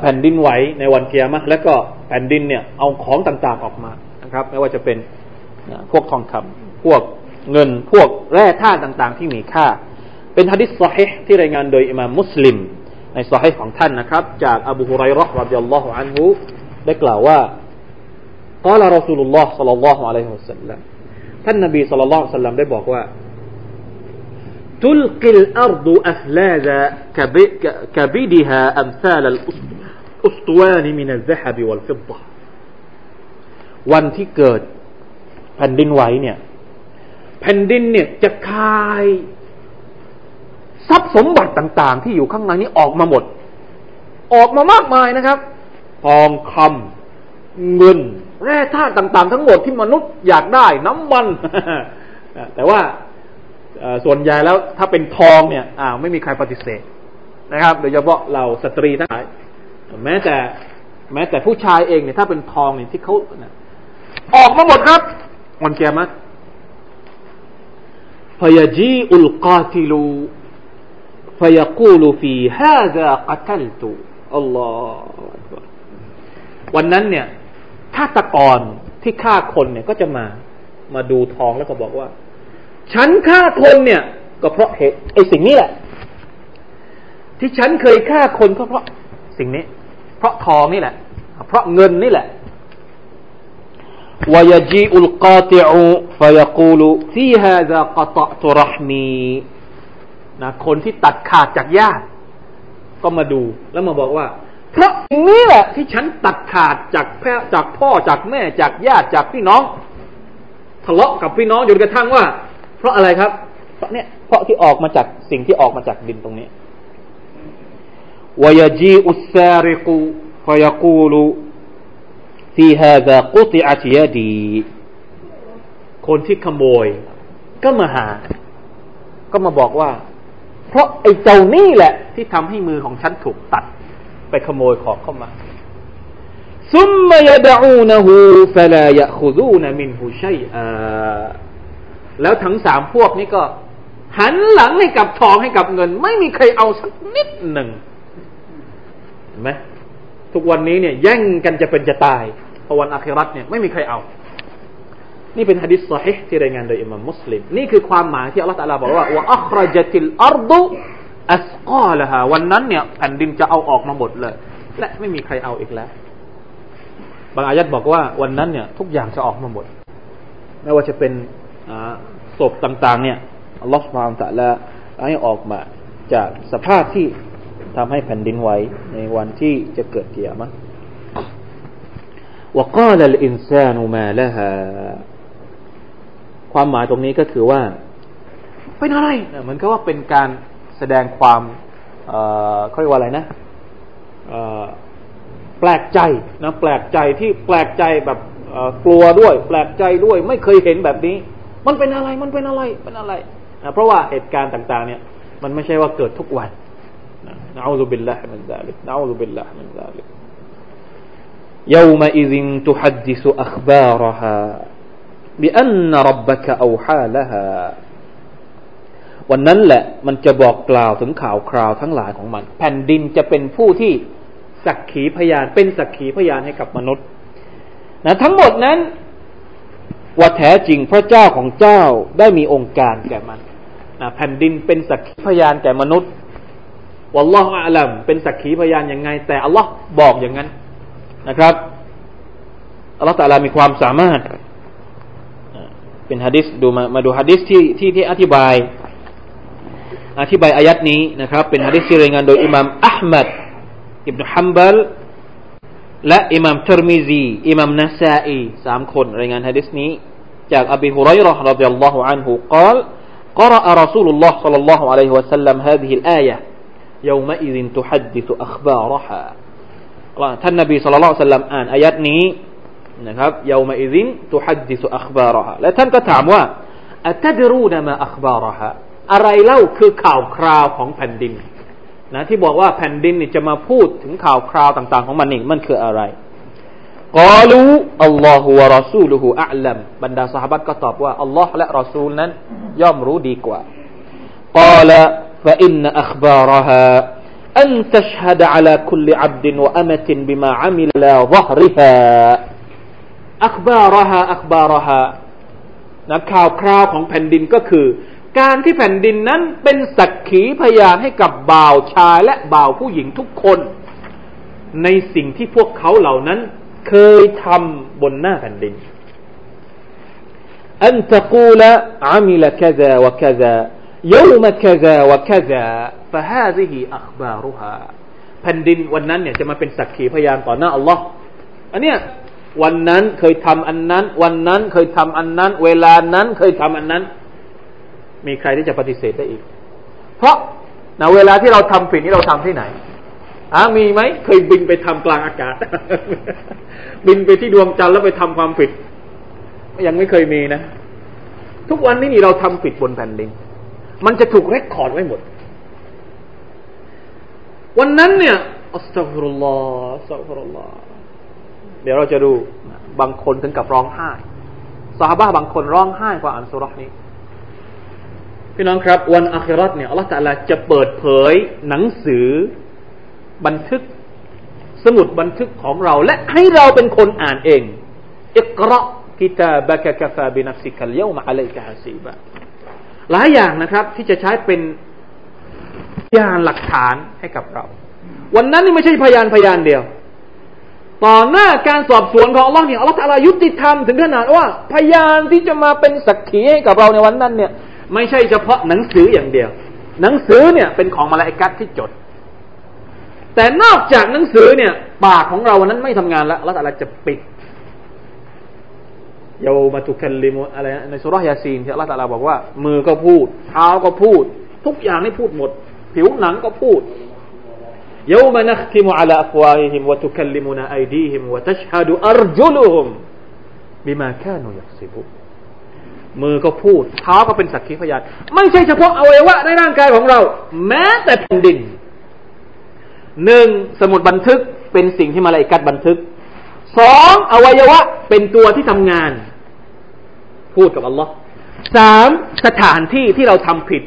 Speaker 1: แผ่นดินไหวในวันเกียร์มะแล้วก็แผ่นดินเนี่ยเอาของต่างๆออกมานะครับ ไม่ว่าจะเป็นพวกทองคำ พวกเงินพวกแร่ธาตุต่างๆ ที่มีค่า เป็นฮะดิษสเฮที่รายงานโดยอิมามมุสลิม ในสเฮของท่านนะครับ จากอบูฮุไรร์รดิยัลลอฮุอันฮุได้กล่าวว่า قال رسول الله صلى الله عليه وسلم ท่านนบีสุลต่านสัลลัมได้บอกว่าทุลกิลอัรดุอัฟลาดะกะบิดิฮาอัมซาลอุสตวานีมินัลซะฮบวัลฟิดะวันที่เกิดแผ่นดินไหวเนี่ย แผ่นดินเนี่ยจะคาย ทรัพย์สมบัติต่าง ๆ ที่อยู่ข้างในนี้ออกมาหมด ออกมามากมายนะครับ ทองคำเงิน แร่ธาตุต่างๆ ทั้งหมดที่มนุษย์อยากได้น้ำมัน แต่ว่าส่วนใหญ่แล้วถ้าเป็นทองเนี่ยอ้าไม่มีใครปฏิเสธนะครับ โดยเฉพาะเราสตรีทั้งหลายแม้แต่แม้แต่ผู้ชายเองเนี่ยถ้าเป็นทองเนี่ยที่เขาออกมาหมดครับมันแกมัดฟยจีอุลกาติลูฟยกูลูฟีฮาซากัตัลตุอัลลอฮฺวันนั้นเนี่ย ฆาตกรที่ฆ่าคนเนี่ยก็จะมา มาดูทองแล้วก็บอกว่า ฉันฆ่าคนเนี่ย ก็เพราะเหตุไอ้สิ่งนี้แหละ ที่ฉันเคยฆ่าคนก็เพราะสิ่งนี้ เพราะทองนี่แหละ เพราะเงินนี่แหละ ويجيء القاطع فيقول في هذا قطعت رحمي นะคนที่ตัดขาดจากญาติ ก็มาดูแล้วมาบอกว่า เพราะอย่งนี้แหละที่ฉันตัดขาดจากแพ่จากพ่อจากแม่จากญาติจากพี่น้องทะเลาะกับพี่น้องจนกระทั่งว่า เพราะอะไรครับเพราะเนี่ยเพราะที่ออกมาจากสิ่งที่ออกมาจากดินตรงนี้วยจีอุสาริกุฟยกูลูฟีฮาซากุติอาติยดีคนที่ขโมย ก็มาหา ก็มาบอกว่า เพราะไอ้เจ้านี่แหละ ที่ทำให้มือของฉันถูกตัด ไปขโมยของเข้ามาซุมมยดอูนหูฟลายะขุดูนมินหูชัยอแล้วทั้งสามพวกนี้ก็ หันหลังให้กับทองให้กับเงิน ไม่มีใครเอาสักนิดหนึ่งเห็นไหมทุกวันนี้เนี่ย แย่งกันจะเป็นจะตายพอวันอาคิรัตเนี่ยไม่มีใครเอา นี่เป็นฮะดิษสฮิที่รายงานโดยอิมามมุสลิม นี่คือความหมายที่อัลลอฮฺตะลาบอกว่าว่าอัครจติลอัรดุ อัสกอละฮะวันนั้นเนี่ยแผ่นดินจะเอาออกมาหมดเลย และไม่มีใครเอาอีกแล้ว บางอายัดบอกว่าวันนั้นเนี่ย ทุกอย่างจะออกมาหมด ไม่ว่าจะเป็นศพต่าง ๆ เนี่ยลอสุบฮานตะละให้ออกมาจากสภาพที่ทำให้แผ่นดินไหวในวันที่จะเกิดเกียรมะวกาลอินซานุมาละฮะความหมายตรงนี้ก็คือว่า เป็นอะไรเหมือนกับว่าเป็นการ แสดงความเขาเรียกว่าอะไรนะแปลกใจนะแปลกใจที่แปลกใจแบบกลัวด้วย แปลกใจด้วย ไม่เคยเห็นแบบนี้ มันเป็นอะไรมันเป็นอะไรเป็นอะไรนะเพราะว่าเหตุการณ์ต่าง ๆ เนี่ย มันไม่ใช่ว่าเกิดทุกวันนะอูซุบิลละมินซาลิกนะอูซุบิลละมินซาลิก يومئذ تحدث أخبارها بأن ربك أوحى لها วันนั้นแหละมันจะบอกกล่าวถึงข่าวคราวทั้งหลายของมัน แผ่นดินจะเป็นผู้ที่สักขีพยาน เป็นสักขีพยานให้กับมนุษย์นะทั้งหมดนั้นว่าแท้จริงพระเจ้าของเจ้าได้มีองค์การแก่มันนะแผ่นดินเป็นสักขีพยานแก่มนุษย์วัลลอฮฺอัลลัมเป็นสักขีพยานยังไง แต่อัลลอฮ์บอกอย่างนั้นนะครับอัลลอฮฺตะลามีความสามารถ เป็นฮะดิษดูมามาดูฮะดิษที่ที่ที่อธิบาย อธิบายอายัดนี้นะครับ เป็นฮะดิษที่รายงานโดยอิหม่ามอัลมัดอิบนุฮัมบัลและอิหม่ามทรมิซีอิหม่ามนาซาอีสามคนรายงานฮะดิษนี้ จากอบีฮุไรร์รดิยัลลอฮุอันฮุกล่าว قرأ رسول الله صلى الله عليه وسلم هذه الآية يومئذ تحدث أخبارها ท่านนบีสุลต่านอ่านอายัดนี้นะครับยาวมาอิซินตุฮัดดิสุอัคบาระฮะและท่านก็ถามว่าอัตดรูนมาอัคบาระฮะ อะไรเล่าคือข่าวคราวของแผ่นดินนะที่บอกว่าแผ่นดินนี่จะมาพูดถึงข่าวคราวต่างๆ ของมันนี่มันคืออะไรقالوا الله ورسوله أعلمบรรดาสหบัตก็ตอบว่าอัลลอฮ์และรอซูลนั้น ย่อมรู้ดีกว่าقال فإن أخبارها أن تشهد على كل عبد وأمة بما عمل على ظهرهاอัคบาระฮนะข่าวคราวของแผ่นดินก็คือ การที่แผ่นดินนั้นเป็นสักขีพยานให้กับบ่าวชายและบ่าวผู้หญิงทุกคน ในสิ่งที่พวกเขาเหล่านั้น เคยทำบนหน้าแผ่นดิน อันตะกูละอามิลกะซาวะกะซา يوم كذا وكذا فهذه أخبارها แผ่นดินวันนั้นเนี่ยจะมาเป็นสักขีพยานต่อหน้าอัลลอฮ์อันเนี้ยวันนั้นเคยทำอันนั้น วันนั้นเคยทำอันนั้น เวลานั้นเคยทำอันนั้น มีใครที่จะปฏิเสธได้อีก เพราะนะเวลาที่เราทำผิดนี่เราทำที่ไหนอ่ามีไหมเคยบินไปทำกลางอากาศ บินไปที่ดวงจันทร์แล้วไปทำความผิด ยังไม่เคยมีนะ ทุกวันนี้นี่เราทำผิดบนแผ่นดิน มันจะถูกเรคคอร์ดไว้หมด วันนั้นเนี่ยأستغفر الله أستغفر اللهเดี๋ยวเราจะดูบางคนถึงกับร้องไห้สหบัตบางคนร้องไห้เพราะอ่านสูเราะฮฺนี้ พี่น้องครับ วันอาคิเราะฮฺเนี่ยอัลลอฮฺ تعالىจะเปิดเผยหนังสือบันทึกสมุดบันทึกของเรา และให้เราเป็นคนอ่านเองاقرأ كتابك كفى بنفسك اليوم عليك حسيباหลายอย่างนะครับ ที่จะใช้เป็นพยานหลักฐานให้กับเรา วันนั้นนี่ไม่ใช่พยานพยานเดียว ต่อหน้าการสอบสวนของอัลลอฮ์เนี่ยอัลลอฮ์ตะลายุติธรรมถึงขนาดว่า พยานที่จะมาเป็นสักขีให้กับเราในวันนั้นเนี่ย ไม่ใช่เฉพาะหนังสืออย่างเดียว หนังสือเนี่ยเป็นของมาลาอิกัดที่จด แต่นอกจากหนังสือเนี่ยปากของเราวันนั้นไม่ทำงานแล้วแล้วอะไรจะปิดيوم تكلم อะไรในสูเราะฮฺยาซีนที่อัลลอฮฺ تعالىบอกว่า มือก็พูดเท้าก็พูด ทุกอย่างนี่พูดหมด ผิวหนังก็พูดاليوم نختم على أفواههم وتكلمنا أيديهم وتشهد أرجلهم بما كانوا يكسبون มือก็พูด เท้าก็เป็นสักขีพยาน ไม่ใช่เฉพาะอวัยวะในร่างกายของเรา แม้แต่แผ่นดินหนึ่งสมุดบันทึกเป็นสิ่งที่มลาอิกะฮฺบันทึกสองอวัยวะเป็นตัวที่ทำงาน พูดกับอัลลอฮ์สามสถานที่ที่เราทำผิด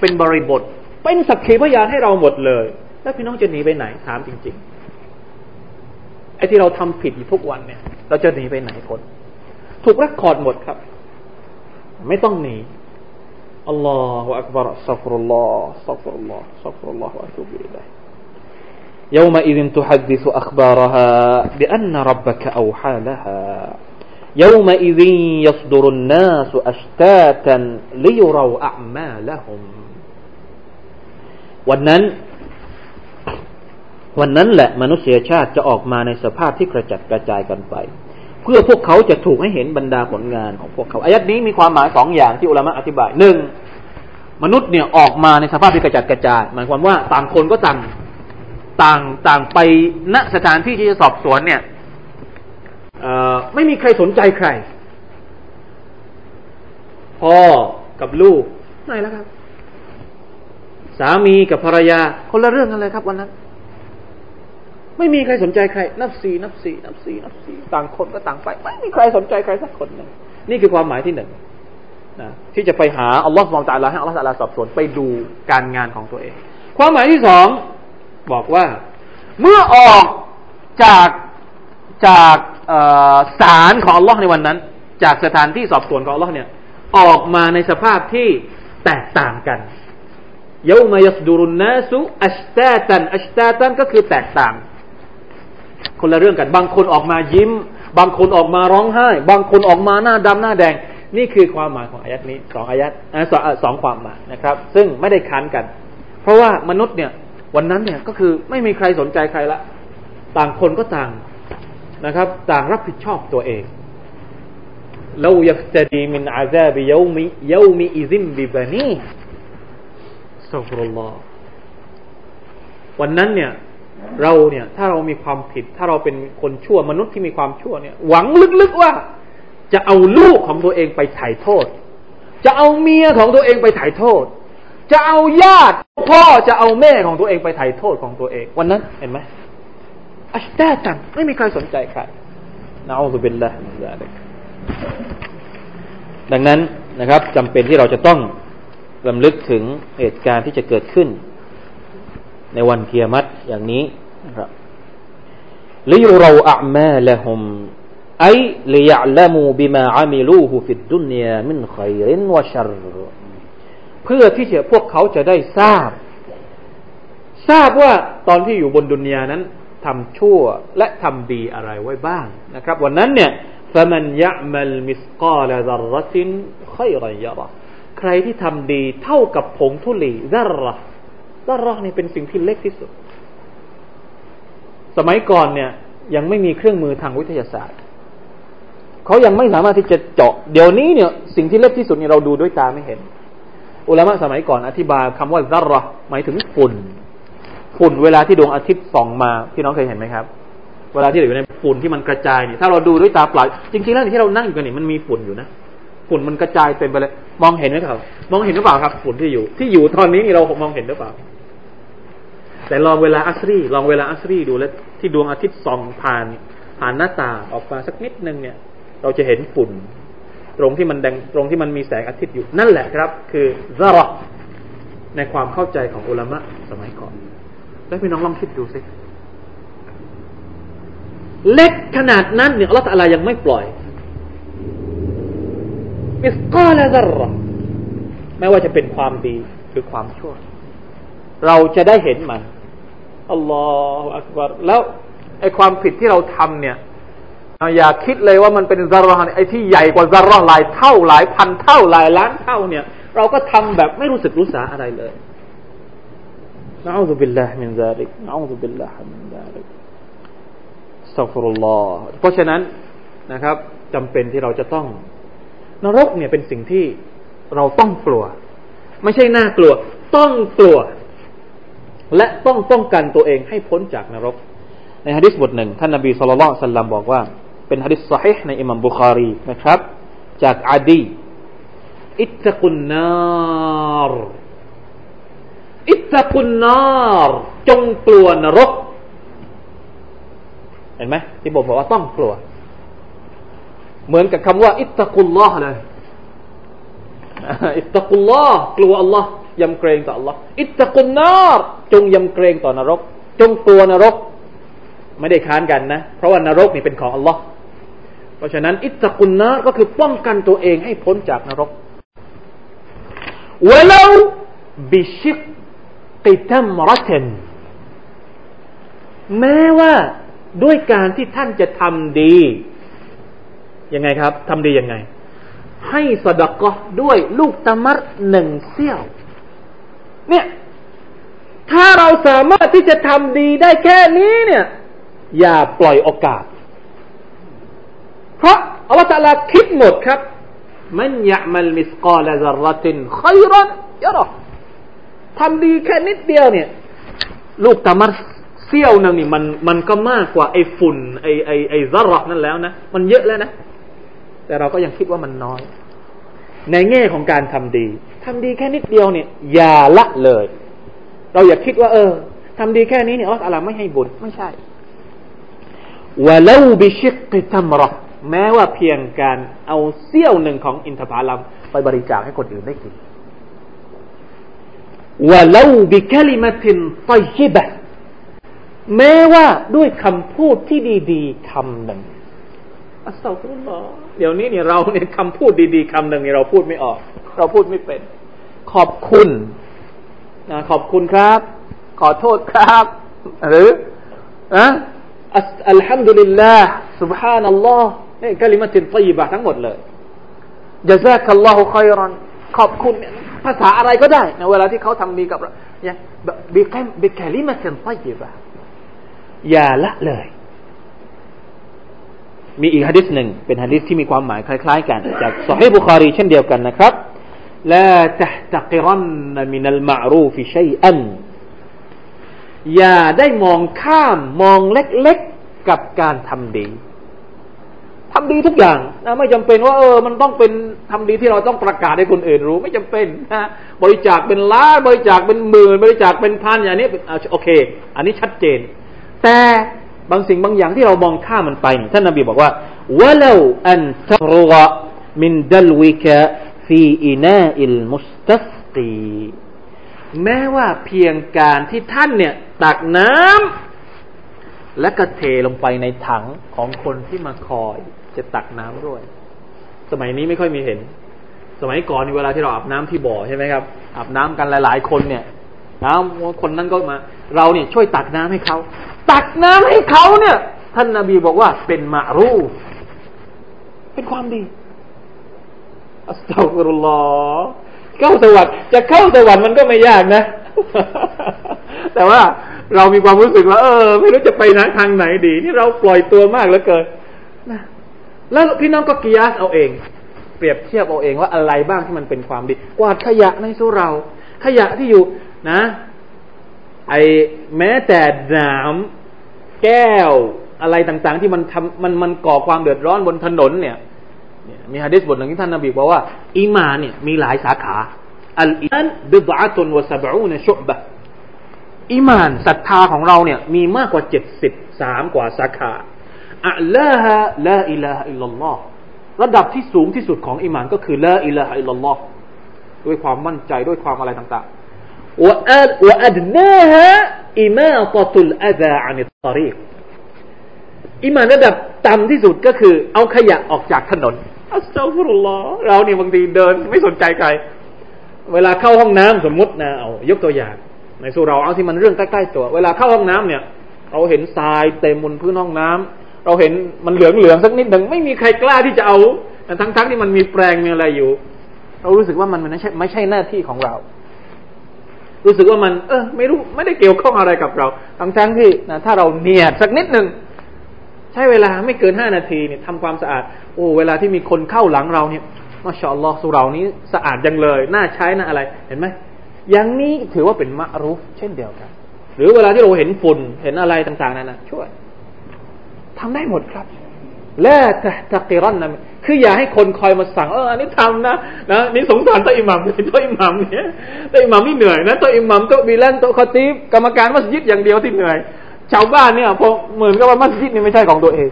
Speaker 1: เป็นบริบท เป็นสักขีพยานให้เราหมดเลย แล้วพี่น้องจะหนีไปไหนถามจริงๆไอ้ที่เราทำผิดอยู่ทุกวันเนี่ย เราจะหนีไปไหนคนถูกล็อกคอหมดครับ ไม่ต้องหนีอัลลอฮฺอักบารสัฟรุลลอฮฺสัฟรุลลอฮฺสัฟรุลลอฮฺวะตุบิลัย يومئذ تحدث أخبارها بأن ربك أوحى لها يومئذ يصدر الناس أشتاتا ليروا أعمالهم วันนั้น วันนั้นแหละมนุษยชาติจะออกมาในสภาพที่กระจัดกระจายกันไป เ พื่อพวกเขาจะถูกให้เห็นบรรดาผลงานของพวกเขาอายัดนี้มีความหมายสองอย่างที่อุลามะอธิบายหนึ่งมนุษย์เนี่ยออกมาในสภาพที่กระจัดกระจายหมายความว่าต่างคนก็ต่างต่างต่างไปณสถานที่ที่จะสอบสวนเนี่ยไม่มีใครสนใจใครพ่อกับลูกไหนแล้วครับ สามีกับภรรยาคนละเรื่องกันเลยครับวันนั้น ไม่มีใครสนใจใคร นับสี่นับสี่นับสี่นับสี่ต่างคนก็ต่างไปไม่มีใครสนใจใครสักคนหนึ่งนี่คือความหมายที่หนึ่งนะที่จะไปหาอัลลอฮฺมองตาลาให้อัลลอฮฺตาลาสอบสวนไปดูการงานของตัวเอง ความหมายที่สองบอกว่า เมื่อออกจากจากศาลของอัลลอฮ์ในวันนั้น จากสถานที่สอบสวนของอัลลอฮ์เนี่ย ออกมาในสภาพที่แตกต่างกันยามายัสดูรุนนาสุอัชตาตันอัชตาตันก็คือแตกต่าง คนละเรื่องกัน บางคนออกมายิ้ม บางคนออกมาร้องไห้ บางคนออกมาหน้าดำหน้าแดง นี่คือความหมายของอายัดนี้สองอายัดสองสองความหมายนะครับ ซึ่งไม่ได้ค้านกัน เพราะว่ามนุษย์เนี่ย วันนั้นเนี่ยก็คือไม่มีใครสนใจใครละ ต่างคนก็ต่างนะครับ ต่างรับผิดชอบตัวเองเราอยากจะดีมินอาซาบิยามิยามิอิซิมบิบานีสัฟรุลลอฮ์วันนั้นเนี่ย เราเนี่ย ถ้าเรามีความผิด ถ้าเราเป็นคนชั่วมนุษย์ที่มีความชั่วเนี่ย หวังลึกๆว่า จะเอาลูกของตัวเองไปไถ่โทษ จะเอาเมียของตัวเองไปไถ่โทษ จะเอาญาติพ่อจะเอาแม่ของตัวเองไปไถ่โทษของตัวเอง วันนั้นเห็นไหมอัชแต้จังไม่มีใครสนใจใครนะอัลลอฮฺเป็นละดังนั้นนะครับจำเป็นที่เราจะต้องลำลึกถึงเหตุการณ์ที่จะเกิดขึ้น ในวันเกียรติอย่างนี้นะครับลิยูเราอัมาละฮุมไอลิยะละมูบิมาอามิลูฮูฟิดดุนยามินขัยรินวะชัรเพื่อที่จะพวกเขาจะได้ทราบ ทราบว่าตอนที่อยู่บนดุนยานั้นทำชั่วและทำดีอะไรไว้บ้างนะครับ วันนั้นเนี่ยฟะมันยะมัลมิสกาลซัรรตินขัยรยะรใครที่ทำดีเท่ากับผงทุลีซัรระซัรระนี่เป็นสิ่งที่เล็กที่สุด สมัยก่อนเนี่ย ยังไม่มีเครื่องมือทางวิทยาศาสตร์เขายังไม่สามารถที่จะเจาะ เดี๋ยวนี้เนี่ย สิ่งที่เล็กที่สุดเนี่ยเราดูด้วยตาไม่เห็น อุลามะสมัยก่อนอธิบายคำว่าซัรรอหมายถึงฝุ่นฝุ่นเวลาที่ดวงอาทิตย์ส่องมาพี่น้องเคยเห็นไหมครับ เวลาที่อยู่ในฝุ่นที่มันกระจายเนี่ยถ้าเราดูด้วยตาเปล่าจริงๆแล้วที่เรานั่งอยู่กันนี่มันมีฝุ่นอยู่นะฝุ่นมันกระจายเต็มไปเลย มองเห็นไหมครับ มองเห็นหรือเปล่าครับ ฝุ่นที่อยู่ ที่อยู่ตอนนี้นี่เรามองเห็นหรือเปล่า แต่ลองเวลาอัสรีลองเวลาอัสรีดูแล้วที่ดวงอาทิตย์ส่องผ่านผ่านหน้าต่างออกมาสักนิดนึงเนี่ย เราจะเห็นฝุ่น ตรงที่มันแดงตรงที่มันมีแสงอาทิตย์อยู่นั่นแหละครับ คือซาระในความเข้าใจของอุลามะสมัยก่อน แล้วพี่น้องลองคิดดูสิเล็กขนาดนั้นเนี่ยอัลลอฮฺอะไรยังไม่ปล่อยمثقال ذرةไม่ว่าจะเป็นความดีหรือความชั่ว เราจะได้เห็นมัน الله أكبرแล้วไอความผิดที่เราทำเนี่ยอย่าคิดเลยว่ามันเป็น ذرةไอที่ใหญ่กว่า ذرةหลายเท่าหลายพันเท่าหลายล้านเท่าเนี่ย เราก็ทำแบบไม่รู้สึกรู้สาอะไรเลยنعوذ بالله من ذلك نعوذ بالله من ذلك أستغفر اللهเพราะฉะนั้นนะครับจำเป็นที่เราจะต้อง นรกเนี่ยเป็นสิ่งที่เราต้องกลัว ไม่ใช่น่ากลัว ต้องกลัว และต้องป้องกันตัวเองให้พ้นจากนรก ในฮะดิษบทหนึ่งท่านนบีصلى الله عليه وسلمบอกว่า เป็นฮะดิษصحيحในอิมามบุคารีนะครับ จากอาดีอิตตะกุนนารอิตตะกุนนารจงกลัวนรก เห็นไหมที่ผมบอกว่าต้องกลัว เหมือนกับคำว่า อิตตะกุลลอฮ์เลยอิตตะกุลลอฮ์กลัวอัลลอฮ์ ยำเกรงต่ออัลลอฮ์อิตตะกุนนารจงยำเกรงต่อนรก จงกลัวนรก ไม่ได้ค้านกันนะ เพราะว่านรกนี่เป็นของอัลลอฮ์เพราะฉะนั้น อิตตะกุนนารก็คือป้องกันตัวเองให้พ้นจากนรกวะลาบิชิกกิตัมรัตนแม้ว่าด้วยการที่ท่านจะทำดียังไงครับทำดียังไง ให้สดกะด้วยลูกตะมัดหนึ่งเสี้ยว เนี่ย ถ้าเราสามารถที่จะทำดีได้แค่นี้เนี่ย อย่าปล่อยโอกาส เพราะอัลลอฮฺตะลาคิดหมดครับ มันยะมัลมิสกาลซารตินขยรันยะรอทำดีแค่นิดเดียวเนี่ย ลูกตะมัดเสี้ยวหนึ่งนี่มันมันก็มากกว่าไอ้ฝุ่นไอ้ไอ้ไอ้ซารนั่นแล้วนะ มันเยอะแล้วนะ แต่เราก็ยังคิดว่ามันน้อย ในแง่ของการทำดีทำดีแค่นิดเดียวเนี่ย อย่าละเลย เราอย่าคิดว่า เออทำดีแค่นี้เนี่ยอัลลอฮฺไม่ให้บุญไม่ใช่ولو بشق تمرةแม้ว่าเพียงการเอาเสี้ยวหนึ่งของอินทผลัมไปบริจาคให้คนอื่นได้กินولو بكلمة طيبةแม้ว่าด้วยคำพูดที่ดี ๆคำหนึ่ง أستغفر اللهเดี๋ยวนี้เนี่ยเราเนี่ยคำพูดดีๆคำหนึ่งเนี่ยเราพูดไม่ออก เราพูดไม่เป็น ขอบคุณนะขอบคุณครับ ขอโทษครับ หรืออะอัลฮัมดุลิลลาห์สุบฮานัลลอฮ์นี่ำลิมัตินตยบะทั้งหมดเลยยาซากัลลอฮุคอยรอนขอบคุณภาษาอะไรก็ได้ในเวลาที่เขาทำดีกับเราเนี่ยบิแคมบิแคลิมัตินตีบะอย่าละเลย มีอีกฮะดิษหนึ่งเป็นฮะดิษที่มีความหมายคล้ายๆ กัน จากสฮีบุคารีเช่นเดียวกันนะครับละตะตะกิรันมินัลมารูฟิชัยอันอย่าได้มองข้ามมองเล็กๆกับการทำดีทำดีทุกอย่างนะไม่จำเป็นว่าเออ มันต้องเป็นทำดีที่เราต้องประกาศให้คนอื่นรู้ ไม่จำเป็นนะบริจาคเป็นล้านบริจาคเป็นหมื่นบริจาคเป็นพันอย่างนี้โอเค อันนี้ชัดเจน แต่ บางสิ่งบางอย่างที่เรามองข้ามมันไปท่านนบีบอกว่าวะลาอันตรวมินดัลวิกะฟีอินาอิลมุสตัสกีแม้ว่าเพียงการที่ท่านเนี่ย ตักน้ำและก็เทลงไปในถังของคนที่มาคอยจะตักน้ำด้วย สมัยนี้ไม่ค่อยมีเห็น สมัยก่อนเวลาที่เราอาบน้ำที่บ่อใช่ไหมครับอาบน้ำกันหลาย ๆ คนเนี่ย น้ำคนนั้นก็มา เราเนี่ยช่วยตักน้ำให้เขา ตักน้ำให้เขาเนี่ย ท่านนาบีบอกว่าเป็นมารูเป็นความดีอัสตัฟุรุลลอฮ์เข้าสวรรค์จะเข้าสวรรค์มันก็ไม่ยากนะ แต่ว่าเรามีความรู้สึกว่า เออ ไม่รู้จะไปนะทางไหนดี นี่เราปล่อยตัวมากเหลือเกินนะแล้วพี่น้องก็กิยาสเอาเอง เปรียบเทียบเอาเองว่าอะไรบ้างที่มันเป็นความดี กวาดขยะในสุเรา ขยะที่อยู่ นะ ไอแม้แต่น้ำแก้วอะไรต่างๆ ที่มันทำมันมันก่อความเดือดร้อนบนถนนเนี่ย มีฮะดิษบทหนึ่งที่ท่านนบีบอกว่าอีมานเนี่ยมีหลายสาขาอัลอีมานบิดะตุนวะสบูนชุบะอีมานศรัทธาของเราเนี่ยมีมากกว่าเจ็ดสิบสามกว่าสาขาأعلاها لا إله إلا اللهระดับที่สูงที่สุดของอีมานก็คือ لا إله إلا اللهด้วยความมั่นใจด้วยความอะไรต่างๆ วะอัลวะอัดนาฮะอิมาตตุลอาซาอันิมานระดับต่ำที่สุดก็คือ เอาขยะออกจากถนนأستغفر اللهเราเนี่ยบางทีเดินไม่สนใจใคร เวลาเข้าห้องน้ำสมมุตินะเอายกตัวอย่าง ในสุเหร่าเอาที่มันเรื่องใกล้ๆตัว เวลาเข้าห้องน้ำเนี่ย เราเห็นทรายเต็มบนพื้นห้องน้ำเราเห็นมันเหลืองๆสักนิดหนึ่งไม่มีใครกล้าที่จะเอาทั้งๆที่มันมีแปลงมีอะไรอยู่ เรารู้สึกว่ามันไม่ใช่ไม่ใช่หน้าที่ของเรา รู้สึกว่ามัน เออ ไม่รู้ไม่ได้เกี่ยวข้องอะไรกับเรา ทั้งๆที่นะถ้าเราเนียดสักนิดหนึ่งใช้เวลาไม่เกินห้านาทีเนี่ยทำความสะอาด โอ้เวลาที่มีคนเข้าหลังเราเนี่ยมาชาอัลลอฮ์สุเรานี้สะอาดจังเลยน่าใช้น่าอะไร เห็นไหมอย่างนี้ถือว่าเป็นมะรุฟเช่นเดียวกัน หรือเวลาที่เราเห็นฝุ่นเห็นอะไรต่าง ๆนั่นนะช่วยทำได้หมดครับ ละตะตะกิรันนะคืออย่าให้คนคอยมาสั่งเอออันนี้ทำนะนะนี่สงสารตัวอิหมัมตัวอิหมัมเนี่ยตัวอิหมัมนี่เหนื่อยนะตัวอิหมัมตัวบีแลนตัวคอตีฟกรรมการมัสยิดอย่างเดียวที่เหนื่อย ชาวบ้านเนี่ยพอเหมือนกับว่ามัสยิดนี่ไม่ใช่ของตัวเอง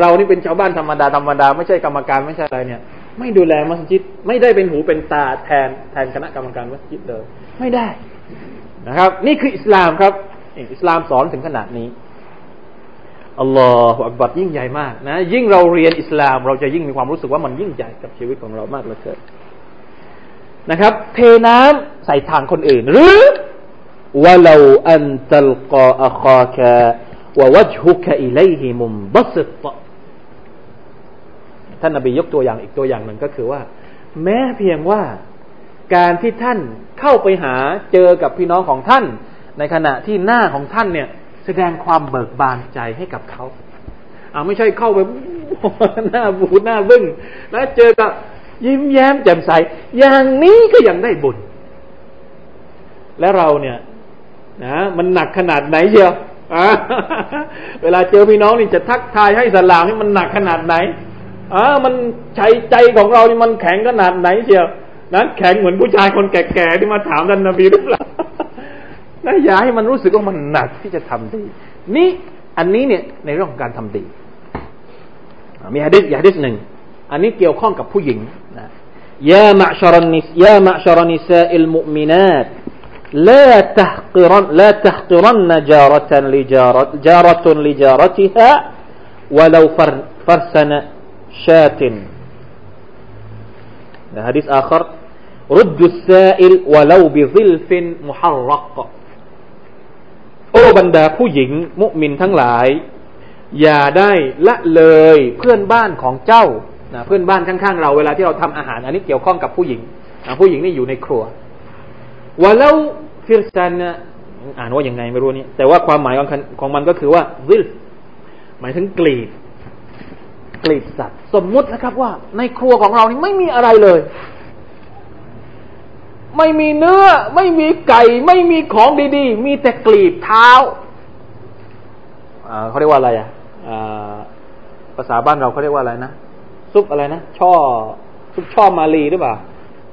Speaker 1: เรานี่เป็นชาวบ้านธรรมดาธรรมดาไม่ใช่กรรมการไม่ใช่อะไรเนี่ย ไม่ดูแลมัสยิดไม่ได้เป็นหูเป็นตาแทนแทนคณะกรรมการมัสยิดเลยไม่ได้นะครับ นี่คืออิสลามครับอิสลามสอนถึงขนาดนี้ อัลลอฮฺอักบัดยิ่งใหญ่มากนะยิ่งเราเรียนอิสลาม เราจะยิ่งมีความรู้สึกว่ามันยิ่งใหญ่กับชีวิตของเรามากเหลือเกินนะครับ เทน้ำใส่ทางคนอื่น หรือวะลาอันตัลกาอัคาคาวะวัจฮุกะอิเลฮิมุมบัสตท่านนบียกตัวอย่างอีกตัวอย่างหนึ่งก็คือว่า แม้เพียงว่าการที่ท่านเข้าไปหาเจอกับพี่น้องของท่าน ในขณะที่หน้าของท่านเนี่ย ดงความเบิกบานใจให้กับเขาอาไม่ใช่เข้าไปหน้าบูหน้าบึ้งแล้วเจอกับยิ้มแย้มแจ่มใส อย่างนี้ก็ยังได้บุญ และเราเนี่ย นะ มันหนักขนาดไหนเชียวเวลาเจอพี่น้องนี่จะทักทายให้สลามนี่มันหนักขนาดไหนอ่ามันใจใจของเรานี่มันแข็งขนาดไหนเชียวนะแข็งเหมือนผู้ชายคนแก่ๆที่มาถามท่านนบีหรือเปล่า นะอย่าให้มันรู้สึกว่ามันหนักที่จะทำดี นี่อันนี้เนี่ยในเรื่องของการทำดี มีฮะดิษฮะดิษหนึ่ง อันนี้เกี่ยวข้องกับผู้หญิงนะยามะชรนิสยามะชรนิสาอิลมุมินาต لا تحقرن لا تحقرن جارة لجارة جارة لجارتها ولو فر فرسن شاة حديث آخر رد السائل ولو بظلف محرق โ อ้บรรดาผู้หญิงมุมินทั้งหลาย อย่าได้ละเลยเพื่อนบ้านของเจ้านะเพื่อนบ้านข้างๆเราเวลาที่เราทำอาหาร อันนี้เกี่ยวข้องกับผู้หญิงนะผู้หญิงนี่อยู่ในครัวว่าแล้วฟิรซันนะอ่านว่าอย่างไงไม่รู้นี่แต่ว่าความหมายของของมันก็คือว่าวิลหมายถึงกลีบกลีบสัตว์ สมมุตินะครับว่าในครัวของเรานี่ไม่มีอะไรเลย ไม่มีเนื้อ ไม่มีไก่ ไม่มีของดีๆ มีแต่กลีบเท้าเขาเรียกว่าอะไรอะภาษาบ้านเราเขาเรียกว่าอะไรนะซุปอะไรนะช่อซุปช่อมาลีหรือเปล่า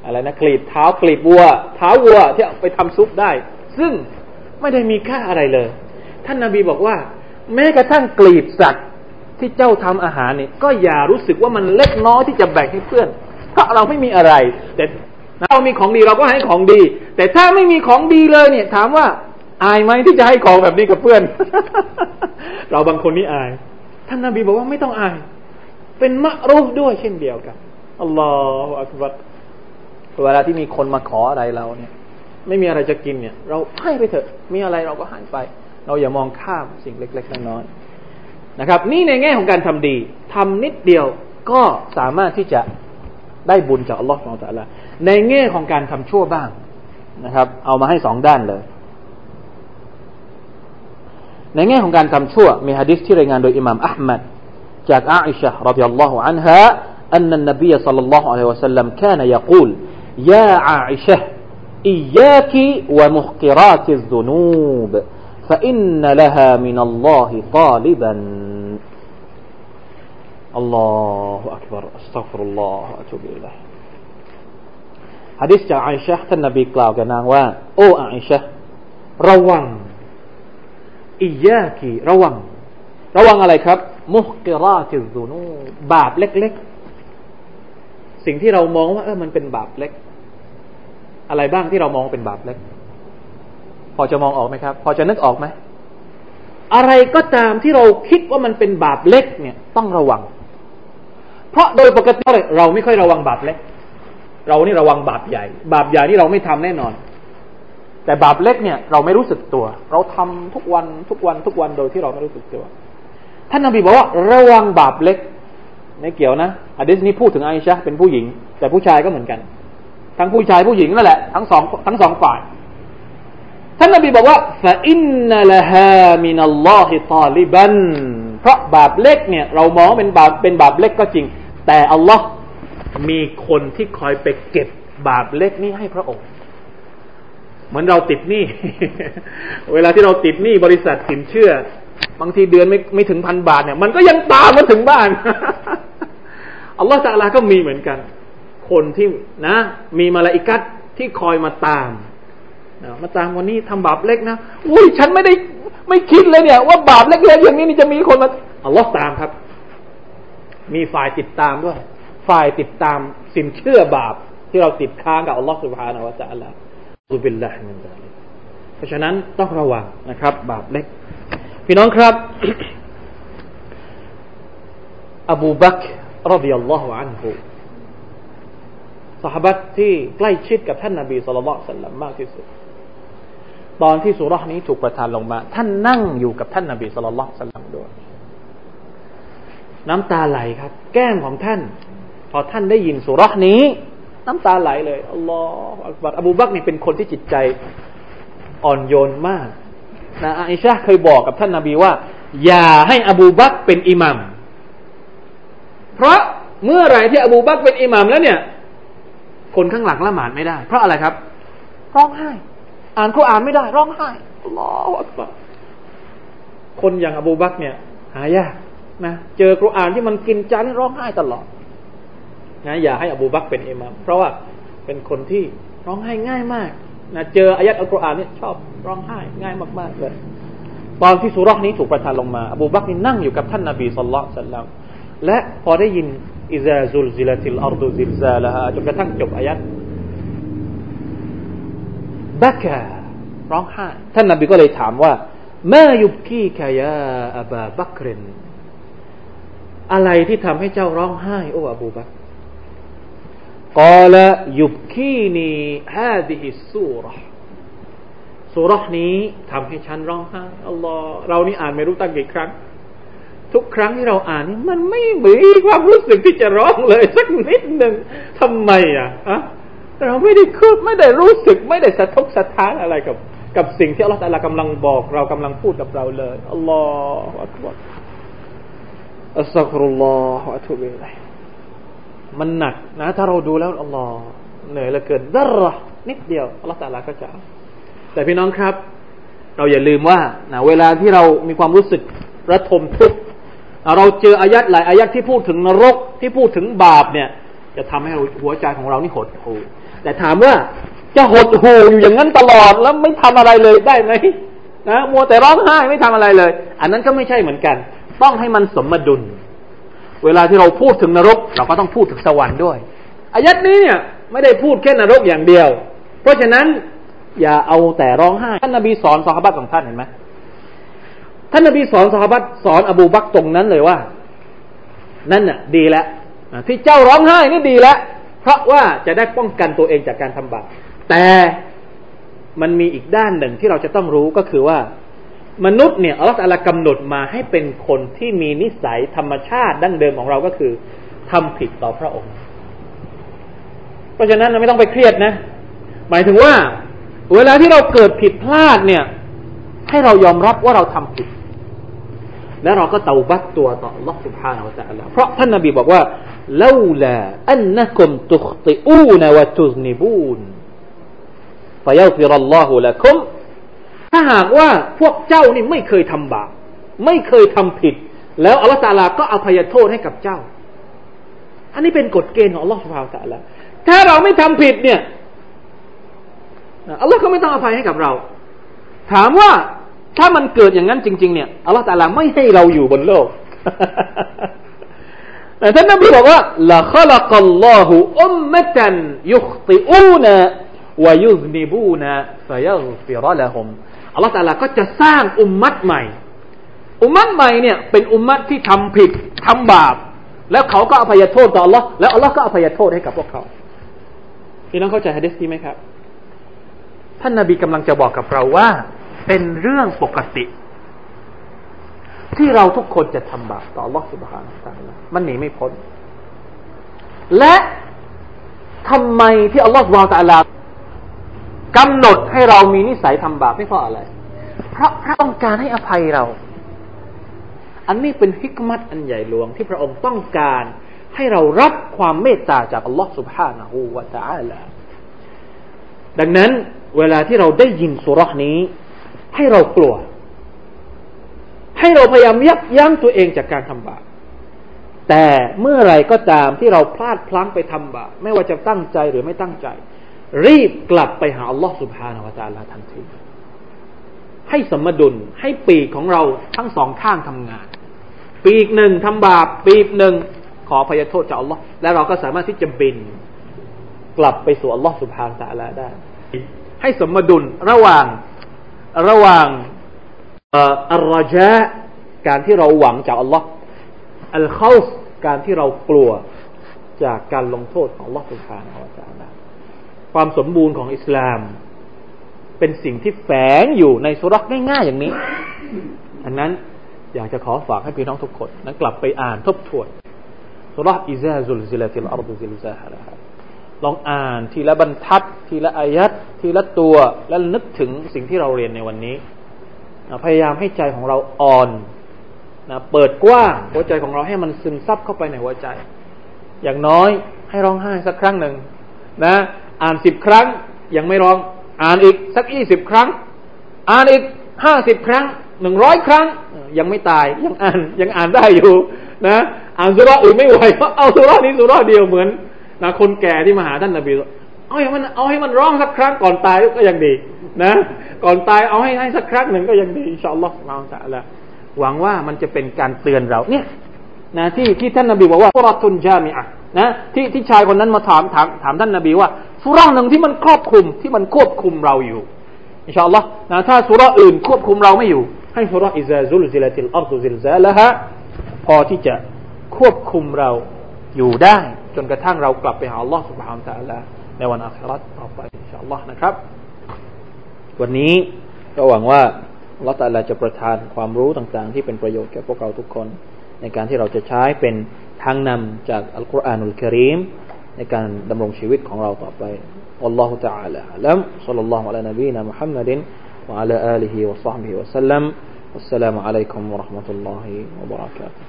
Speaker 1: อะไรนะกลีบเท้ากลีบวัว เท้าวัวที่เอาไปทำซุปได้ ซึ่งไม่ได้มีค่าอะไรเลย ท่านนาบีบอกว่า แม้กระทั่งกลีบสัตว์ที่เจ้าทำอาหารเนี่ยก็อย่ารู้สึกว่ามันเล็กน้อยที่จะแบ่งให้เพื่อนเพราะเราไม่มีอะไร แต่ เรามีของดีเราก็ให้ของดี แต่ถ้าไม่มีของดีเลยเนี่ย ถามว่า อายไหมที่จะให้ของแบบนี้กับเพื่อน เราบางคนนี่อาย ท่านนาบีบอกว่าไม่ต้องอาย เป็นมะรูฟด้วยเช่นเดียวกันอัลลอฮฺอักบัรเวลาที่มีคนมาขออะไรเราเนี่ย ไม่มีอะไรจะกินเนี่ย เราให้ไปเถอะ มีอะไรเราก็ให้ไป เราอย่ามองข้ามสิ่งเล็กๆน้อยๆนะครับ นี่ในแง่ของการทำดีทำนิดเดียวก็สามารถที่จะได้บุญจากอัลลอฮฺสุลตาละ ในแง่ของการทำชั่วบ้างนะครับ เอามาให้สองด้านเลย ในแง่ของการทำชั่ว มีฮะดิษที่รายงานโดยอิหม่ามอัลมัดจากอาอิชะรดิยัลลอฮุอันฮะ أن النبي صلى الله عليه وسلم كان يقول يا عائشة إياك ومحقرات الذنوب فإن لها من الله طالبا الله أكبر أستغفر الله وأتوب إليه ฮะดิษจากไอชะท่านนบีกล่าวกับนางว่า โอ้ไอชะระวังอียากีระวัง ระวังอะไรครับ มุฮกิราติซุนูบาปเล็กๆ สิ่งที่เรามองว่าเออมันเป็นบาปเล็ก อะไรบ้างที่เรามองเป็นบาปเล็ก พอจะมองออกไหมครับ พอจะนึกออกไหมอะไรก็ตามที่เราคิดว่ามันเป็นบาปเล็กเนี่ย ต้องระวัง เพราะโดยปกติเราไม่ค่อยระวังบาปเล็ก เรานี่ระวังบาปใหญ่ บาปใหญ่นี่เราไม่ทำแน่นอน แต่บาปเล็กเนี่ยเราไม่รู้สึกตัว เราทำทุกวันทุกวันทุกวันโดยที่เราไม่รู้สึกตัว ท่านนบีบอกว่า ระวังบาปเล็กไม่เกี่ยวนะอะดิษนี้พูดถึงไอชะเป็นผู้หญิง แต่ผู้ชายก็เหมือนกัน ทั้งผู้ชายผู้หญิงนั่นแหละทั้งสองทั้งสองฝ่ายท่านนบีบอกว่าฟาอินนัลฮามินัลลอฮิตาลิบันเพราะบาปเล็กเนี่ย เรามองเป็นบาปเป็นบาปเล็กก็จริง แต่อัลลอฮ์ มีคนที่คอยไปเก็บบาปเล็กนี้ให้พระองค์ เหมือนเราติดหนี้ เวลาที่เราติดหนี้บริษัทสินเชื่อ บางทีเดือนไม่ไม่ถึงพันบาทเนี่ย มันก็ยังตามมาถึงบ้าน อัลลอฮฺสัลาก็มีเหมือนกัน คนที่นะ มีมาลาอิกัดที่คอยมาตามนะมาตามวันนี้ทำบาปเล็กนะอุ้ยฉันไม่ได้ไม่คิดเลยเนี่ย ว่าบาปเล็กๆอย่างนี้นี่จะมีคนมาอัลลอฮฺตามครับ มีฝ่ายติดตามด้วย ฝ่ายติดตามสินเชื่อบาปที่เราติดค้างกับอัลลอฮฺسبحانه وجل نعوذ بالله من ذلكเพราะฉะนั้นต้องระวังนะครับ บาปเล็ก พี่น้องครับ อบูบักร رضي الله عنهสหบัตที่ใกล้ชิดกับท่านนาบีصلى الله عليه وسلمมากที่สุด ตอนที่สุรษนี้ถูกประทานลงมา ท่านนั่งอยู่กับท่านนาบีสุลต่านสัลลัมด้วยน้ำตาไหลครับ แก้มของท่าน พอท่านได้ยินสุรษนี้ น้ำตาไหลเลยอัลลอฮฺอักบัรอบูบักนี่เป็นคนที่จิตใจอ่อนโยนมากนะอิชาเคยบอกกับท่านนาบีว่า อย่าให้อบูบักเป็นอิหมัมเพราะเมื่อไรที่อบูบักเป็นอิหมัมแล้วเนี่ย คนข้างหลังละหมาดไม่ได้ เพราะอะไรครับ ร้องไห้ อ่านกุรอานไม่ได้ ร้องไห้อัลลอฮฺอักบัรคนอย่างอบูบักเนี่ย หายากนะเจอกุรอานที่มันกินใจร้องไห้ตลอด นะอย่าให้อบูบักเป็นอิมามเพราะว่าเป็นคนที่ร้องไห้ง่ายมากนะเจออายัดอัลกุรอานนี่ชอบร้องไห้ง่ายมากๆเลยตอนที่สุรษนี้ถูกประทานลงมา อบูบักนี่นั่งอยู่กับท่านนาบีสุลต่านสัลลัมและพอได้ยินإذا زلزلت الأرض زلزالهاจนกระทั่งจบอายัด بكى ร้องไห้ท่านนาบีก็เลยถามว่าما يبكيك يا أبا بكر อะไรที่ทำให้เจ้าร้องไห้ โอ้อบูบัก قال يبكيني هذه السورة สูเราะฮฺนี้ทำให้ฉันร้องไห้อัลลอฮ์เรานี่อ่านไม่รู้ตั้งกี่ครั้ง ทุกครั้งที่เราอ่านนี่มันไม่มีความรู้สึกที่จะร้องเลยสักนิดหนึ่งทำไมอะอะเราไม่ได้คืบไม่ได้รู้สึกไม่ได้สะทกสะท้านอะไรกับ กับสิ่งที่อัลลอฮฺกำลังบอก เรากำลังพูดกับเราเลยอัลลอฮฺอักบารอัสซักรุลลอฮฺอะตุบิลัย มันหนักนะ ถ้าเราดูแล้วอัลลอฮ์เหนื่อยเหลือเกินดรนิดเดียวอัลลอฮ์ตาลาก็จะแต่พี่น้องครับ เราอย่าลืมว่านะเวลาที่เรามีความรู้สึกระทมทุกข์เราเจออายัดหลายอายัดที่พูดถึงนรกที่พูดถึงบาปเนี่ย จะทำให้หัวใจของเรานี่หดหูแต่ถามว่าจะหดหูอยู่อย่างนั้นตลอดแล้วไม่ทำอะไรเลยได้ไหมนะมัวแต่ร้องไห้ไม่ทำอะไรเลย อันนั้นก็ไม่ใช่เหมือนกัน ต้องให้มันสมดุล เวลาที่เราพูดถึงนรก เราก็ต้องพูดถึงสวรรค์ด้วยอายัดนี้เนี่ยไม่ได้พูดแค่นรกอย่างเดียว เพราะฉะนั้นอย่าเอาแต่ร้องไห้ท่านนบีสอนสหบัตของท่านเห็นไหมท่านนบีสอนสหบัตสอนอบูบักตรงนั้นเลยว่า นั่นน่ะดีแล้วที่เจ้าร้องไห้นี่ดีแล้วเพราะว่าจะได้ป้องกันตัวเองจากการทำบาปแต่มันมีอีกด้านหนึ่งที่เราจะต้องรู้ก็คือว่า มนุษย์เนี่ยอัลลอฮฺกำหนดมาให้เป็นคนที่มีนิสัยธรรมชาติดั้งเดิมของเราก็คือ ทำผิดต่อพระองค์ เพราะฉะนั้นไม่ต้องไปเครียดนะ หมายถึงว่า เวลาที่เราเกิดผิดพลาดเนี่ย ให้เรายอมรับว่าเราทำผิด แล้วเราก็เตาบัตตัว Allah سبحانه แลลอฮฺเพราะท่านนาบีบอกว่าลาลาอันนักุมตุขติอูนวะตุซนิบูนฟยัฟิรัลลอฮุลคุม ถ้าหากว่าพวกเจ้านี่ไม่เคยทำบาปไม่เคยทำผิด แล้วอัลลอฮฺตาลาก็อภัยโทษให้กับเจ้า อันนี้เป็นกฎเกณฑ์ของอัลลอฮฺสุบฮาวตะลาถ้าเราไม่ทำผิดเนี่ยอัลลอฮ์ก็ไม่ต้องอภัยให้กับเรา ถามว่าถ้ามันเกิดอย่างนั้นจริง ๆ เนี่ยอัลลอฮฺตาลาไม่ให้เราอยู่บนโลกแต่ท่านนบีบอกว่าละขลักัลลอฮุอุมมะตันยุขติอูนวยุซนิบูนฟยัฟิรละฮุม อัลลอฮฺตาลาก็จะสร้างอุมมัดใหม่ อุมมัดใหม่เนี่ยเป็นอุมมัดที่ทำผิดทำบาป แล้วเขาก็อภัยโทษต่ออัลลอฮ์แล้วอัลลอฮ์ก็อภัยโทษให้กับพวกเขาพี่น้องเข้าใจฮะดิษที่ไหมครับ ท่านนาบีกำลังจะบอกกับเราว่า เป็นเรื่องปกติ ที่เราทุกคนจะทำบาปต่ออัลลอฮ์สุบฮานตาะมันหนีไม่พ้น และทำไมที่อัลลอฮฺวาตาลา กำหนดให้เรามีนิสัยทำบาปไม่เพราะอะไร เพราะพระองค์การให้อภัยเรา อันนี้เป็นฮิกมัตอันใหญ่หลวงที่พระองค์ต้องการให้เรารับความเมตตาจากอัลลอฮฺสุบฮานะฮูวะตะอาดังนั้นเวลาที่เราได้ยินสุรษนี้ ให้เรากลัว ให้เราพยายามยับยั้งตัวเองจากการทำบาปแต่เมื่อไรก็ตามที่เราพลาดพลั้งไปทำบาปไม่ว่าจะตั้งใจหรือไม่ตั้งใจ รีบกลับไปหาอัลลอฮ์สุบฮานาวะตาลาทันที ให้สมดุลให้ปีกของเราทั้งสองข้างทำงาน ปีกหนึ่งทำบาป ปีกหนึ่งขอพยโทษจากอัลลอฮ์และเราก็สามารถที่จะบิน กลับไปสู่อัลลอฮ์สุบฮานตะลาได้ ให้สมดุลระหว่างระหว่างالرجاءการที่เราหวังจากอัลลอฮ์الخوفการที่เรากลัวจากการลงโทษของอัลลอฮ์سبحان الله ความสมบูรณ์ของอิสลาม เป็นสิ่งที่แฝงอยู่ในสูเราะฮฺง่ายๆอย่างนี้ อันนั้นอยากจะขอฝากให้พี่น้องทุกคนนั้นกลับไปอ่านทบทวนสุรักอิซาซุลซิลติลอัรดุซิลซาฮะลองอ่านทีละบรรทัด ทีละอายัดทีละตัวแล้วนึกถึงสิ่งที่เราเรียนในวันนี้พยายามให้ใจของเราอ่อนนะเปิดกว้างหัวใจของเราให้มันซึมซับเข้าไปในหัวใจ อย่างน้อยให้ร้องไห้สักครั้งหนึ่งนะ อ่านสิบครั้ง ยังไม่ร้อง อ่านอีกสักยี่สิบครั้ง อ่านอีกห้าสิบครั้งหนึ่งร้อยครั้ง ยังไม่ตายยังอ่านยังอ่านได้อยู่นะอ่านสุราอื่นไม่ไหวเพราะเอาสุรานี้สุราเดียวเหมือนนะคนแก่ที่มาหาท่านนบีเอาให้มันเอาให้มันร้องสักครั้งก่อนตายก็ยังดีนะก่อนตายเอาให้ให้สักครั้งหนึ่งก็ยังดีอินชาอัลลอฮ์เราจะละหวังว่ามันจะเป็นการเตือนเราเนี่ยนะที่ที่ท่านนบีบอกว่าฟุรตุนจามิอะ นะที่ที่ชายคนนั้นมาถามถามถามท่านนาบีว่าสุราหนึ่งที่มันครอบคลุมที่มันควบคุมเราอยู่อินชาอัลลอฮ์นะถ้าสุราอื่นควบคุมเราไม่อยู่ ให้สุราอิซาซุลซิลติลอัลซุซิลซาละฮะพอที่จะควบคุมเราอยู่ได้ จนกระทั่งเรากลับไปหาอัลลอฮ์สุบฮานตะลาในวันอัคราต่อไปอินชาอัลลอฮ์นะครับ วันนี้ก็หวังว่าอัลลอฮ์ตะลาจะประทานความรู้ต่างๆ ที่เป็นประโยชน์แก่พวกเราทุกคน ในการที่เราจะใช้เป็น ทางนำจากอัลกุรอานุลกิริมในการดำรงชีวิตของเราต่อไป والله تعالى أعلم صلى الله على نبينا محمد وعلى آله وصحبه وسلم والسلام عليكم ورحمة الله وبركاته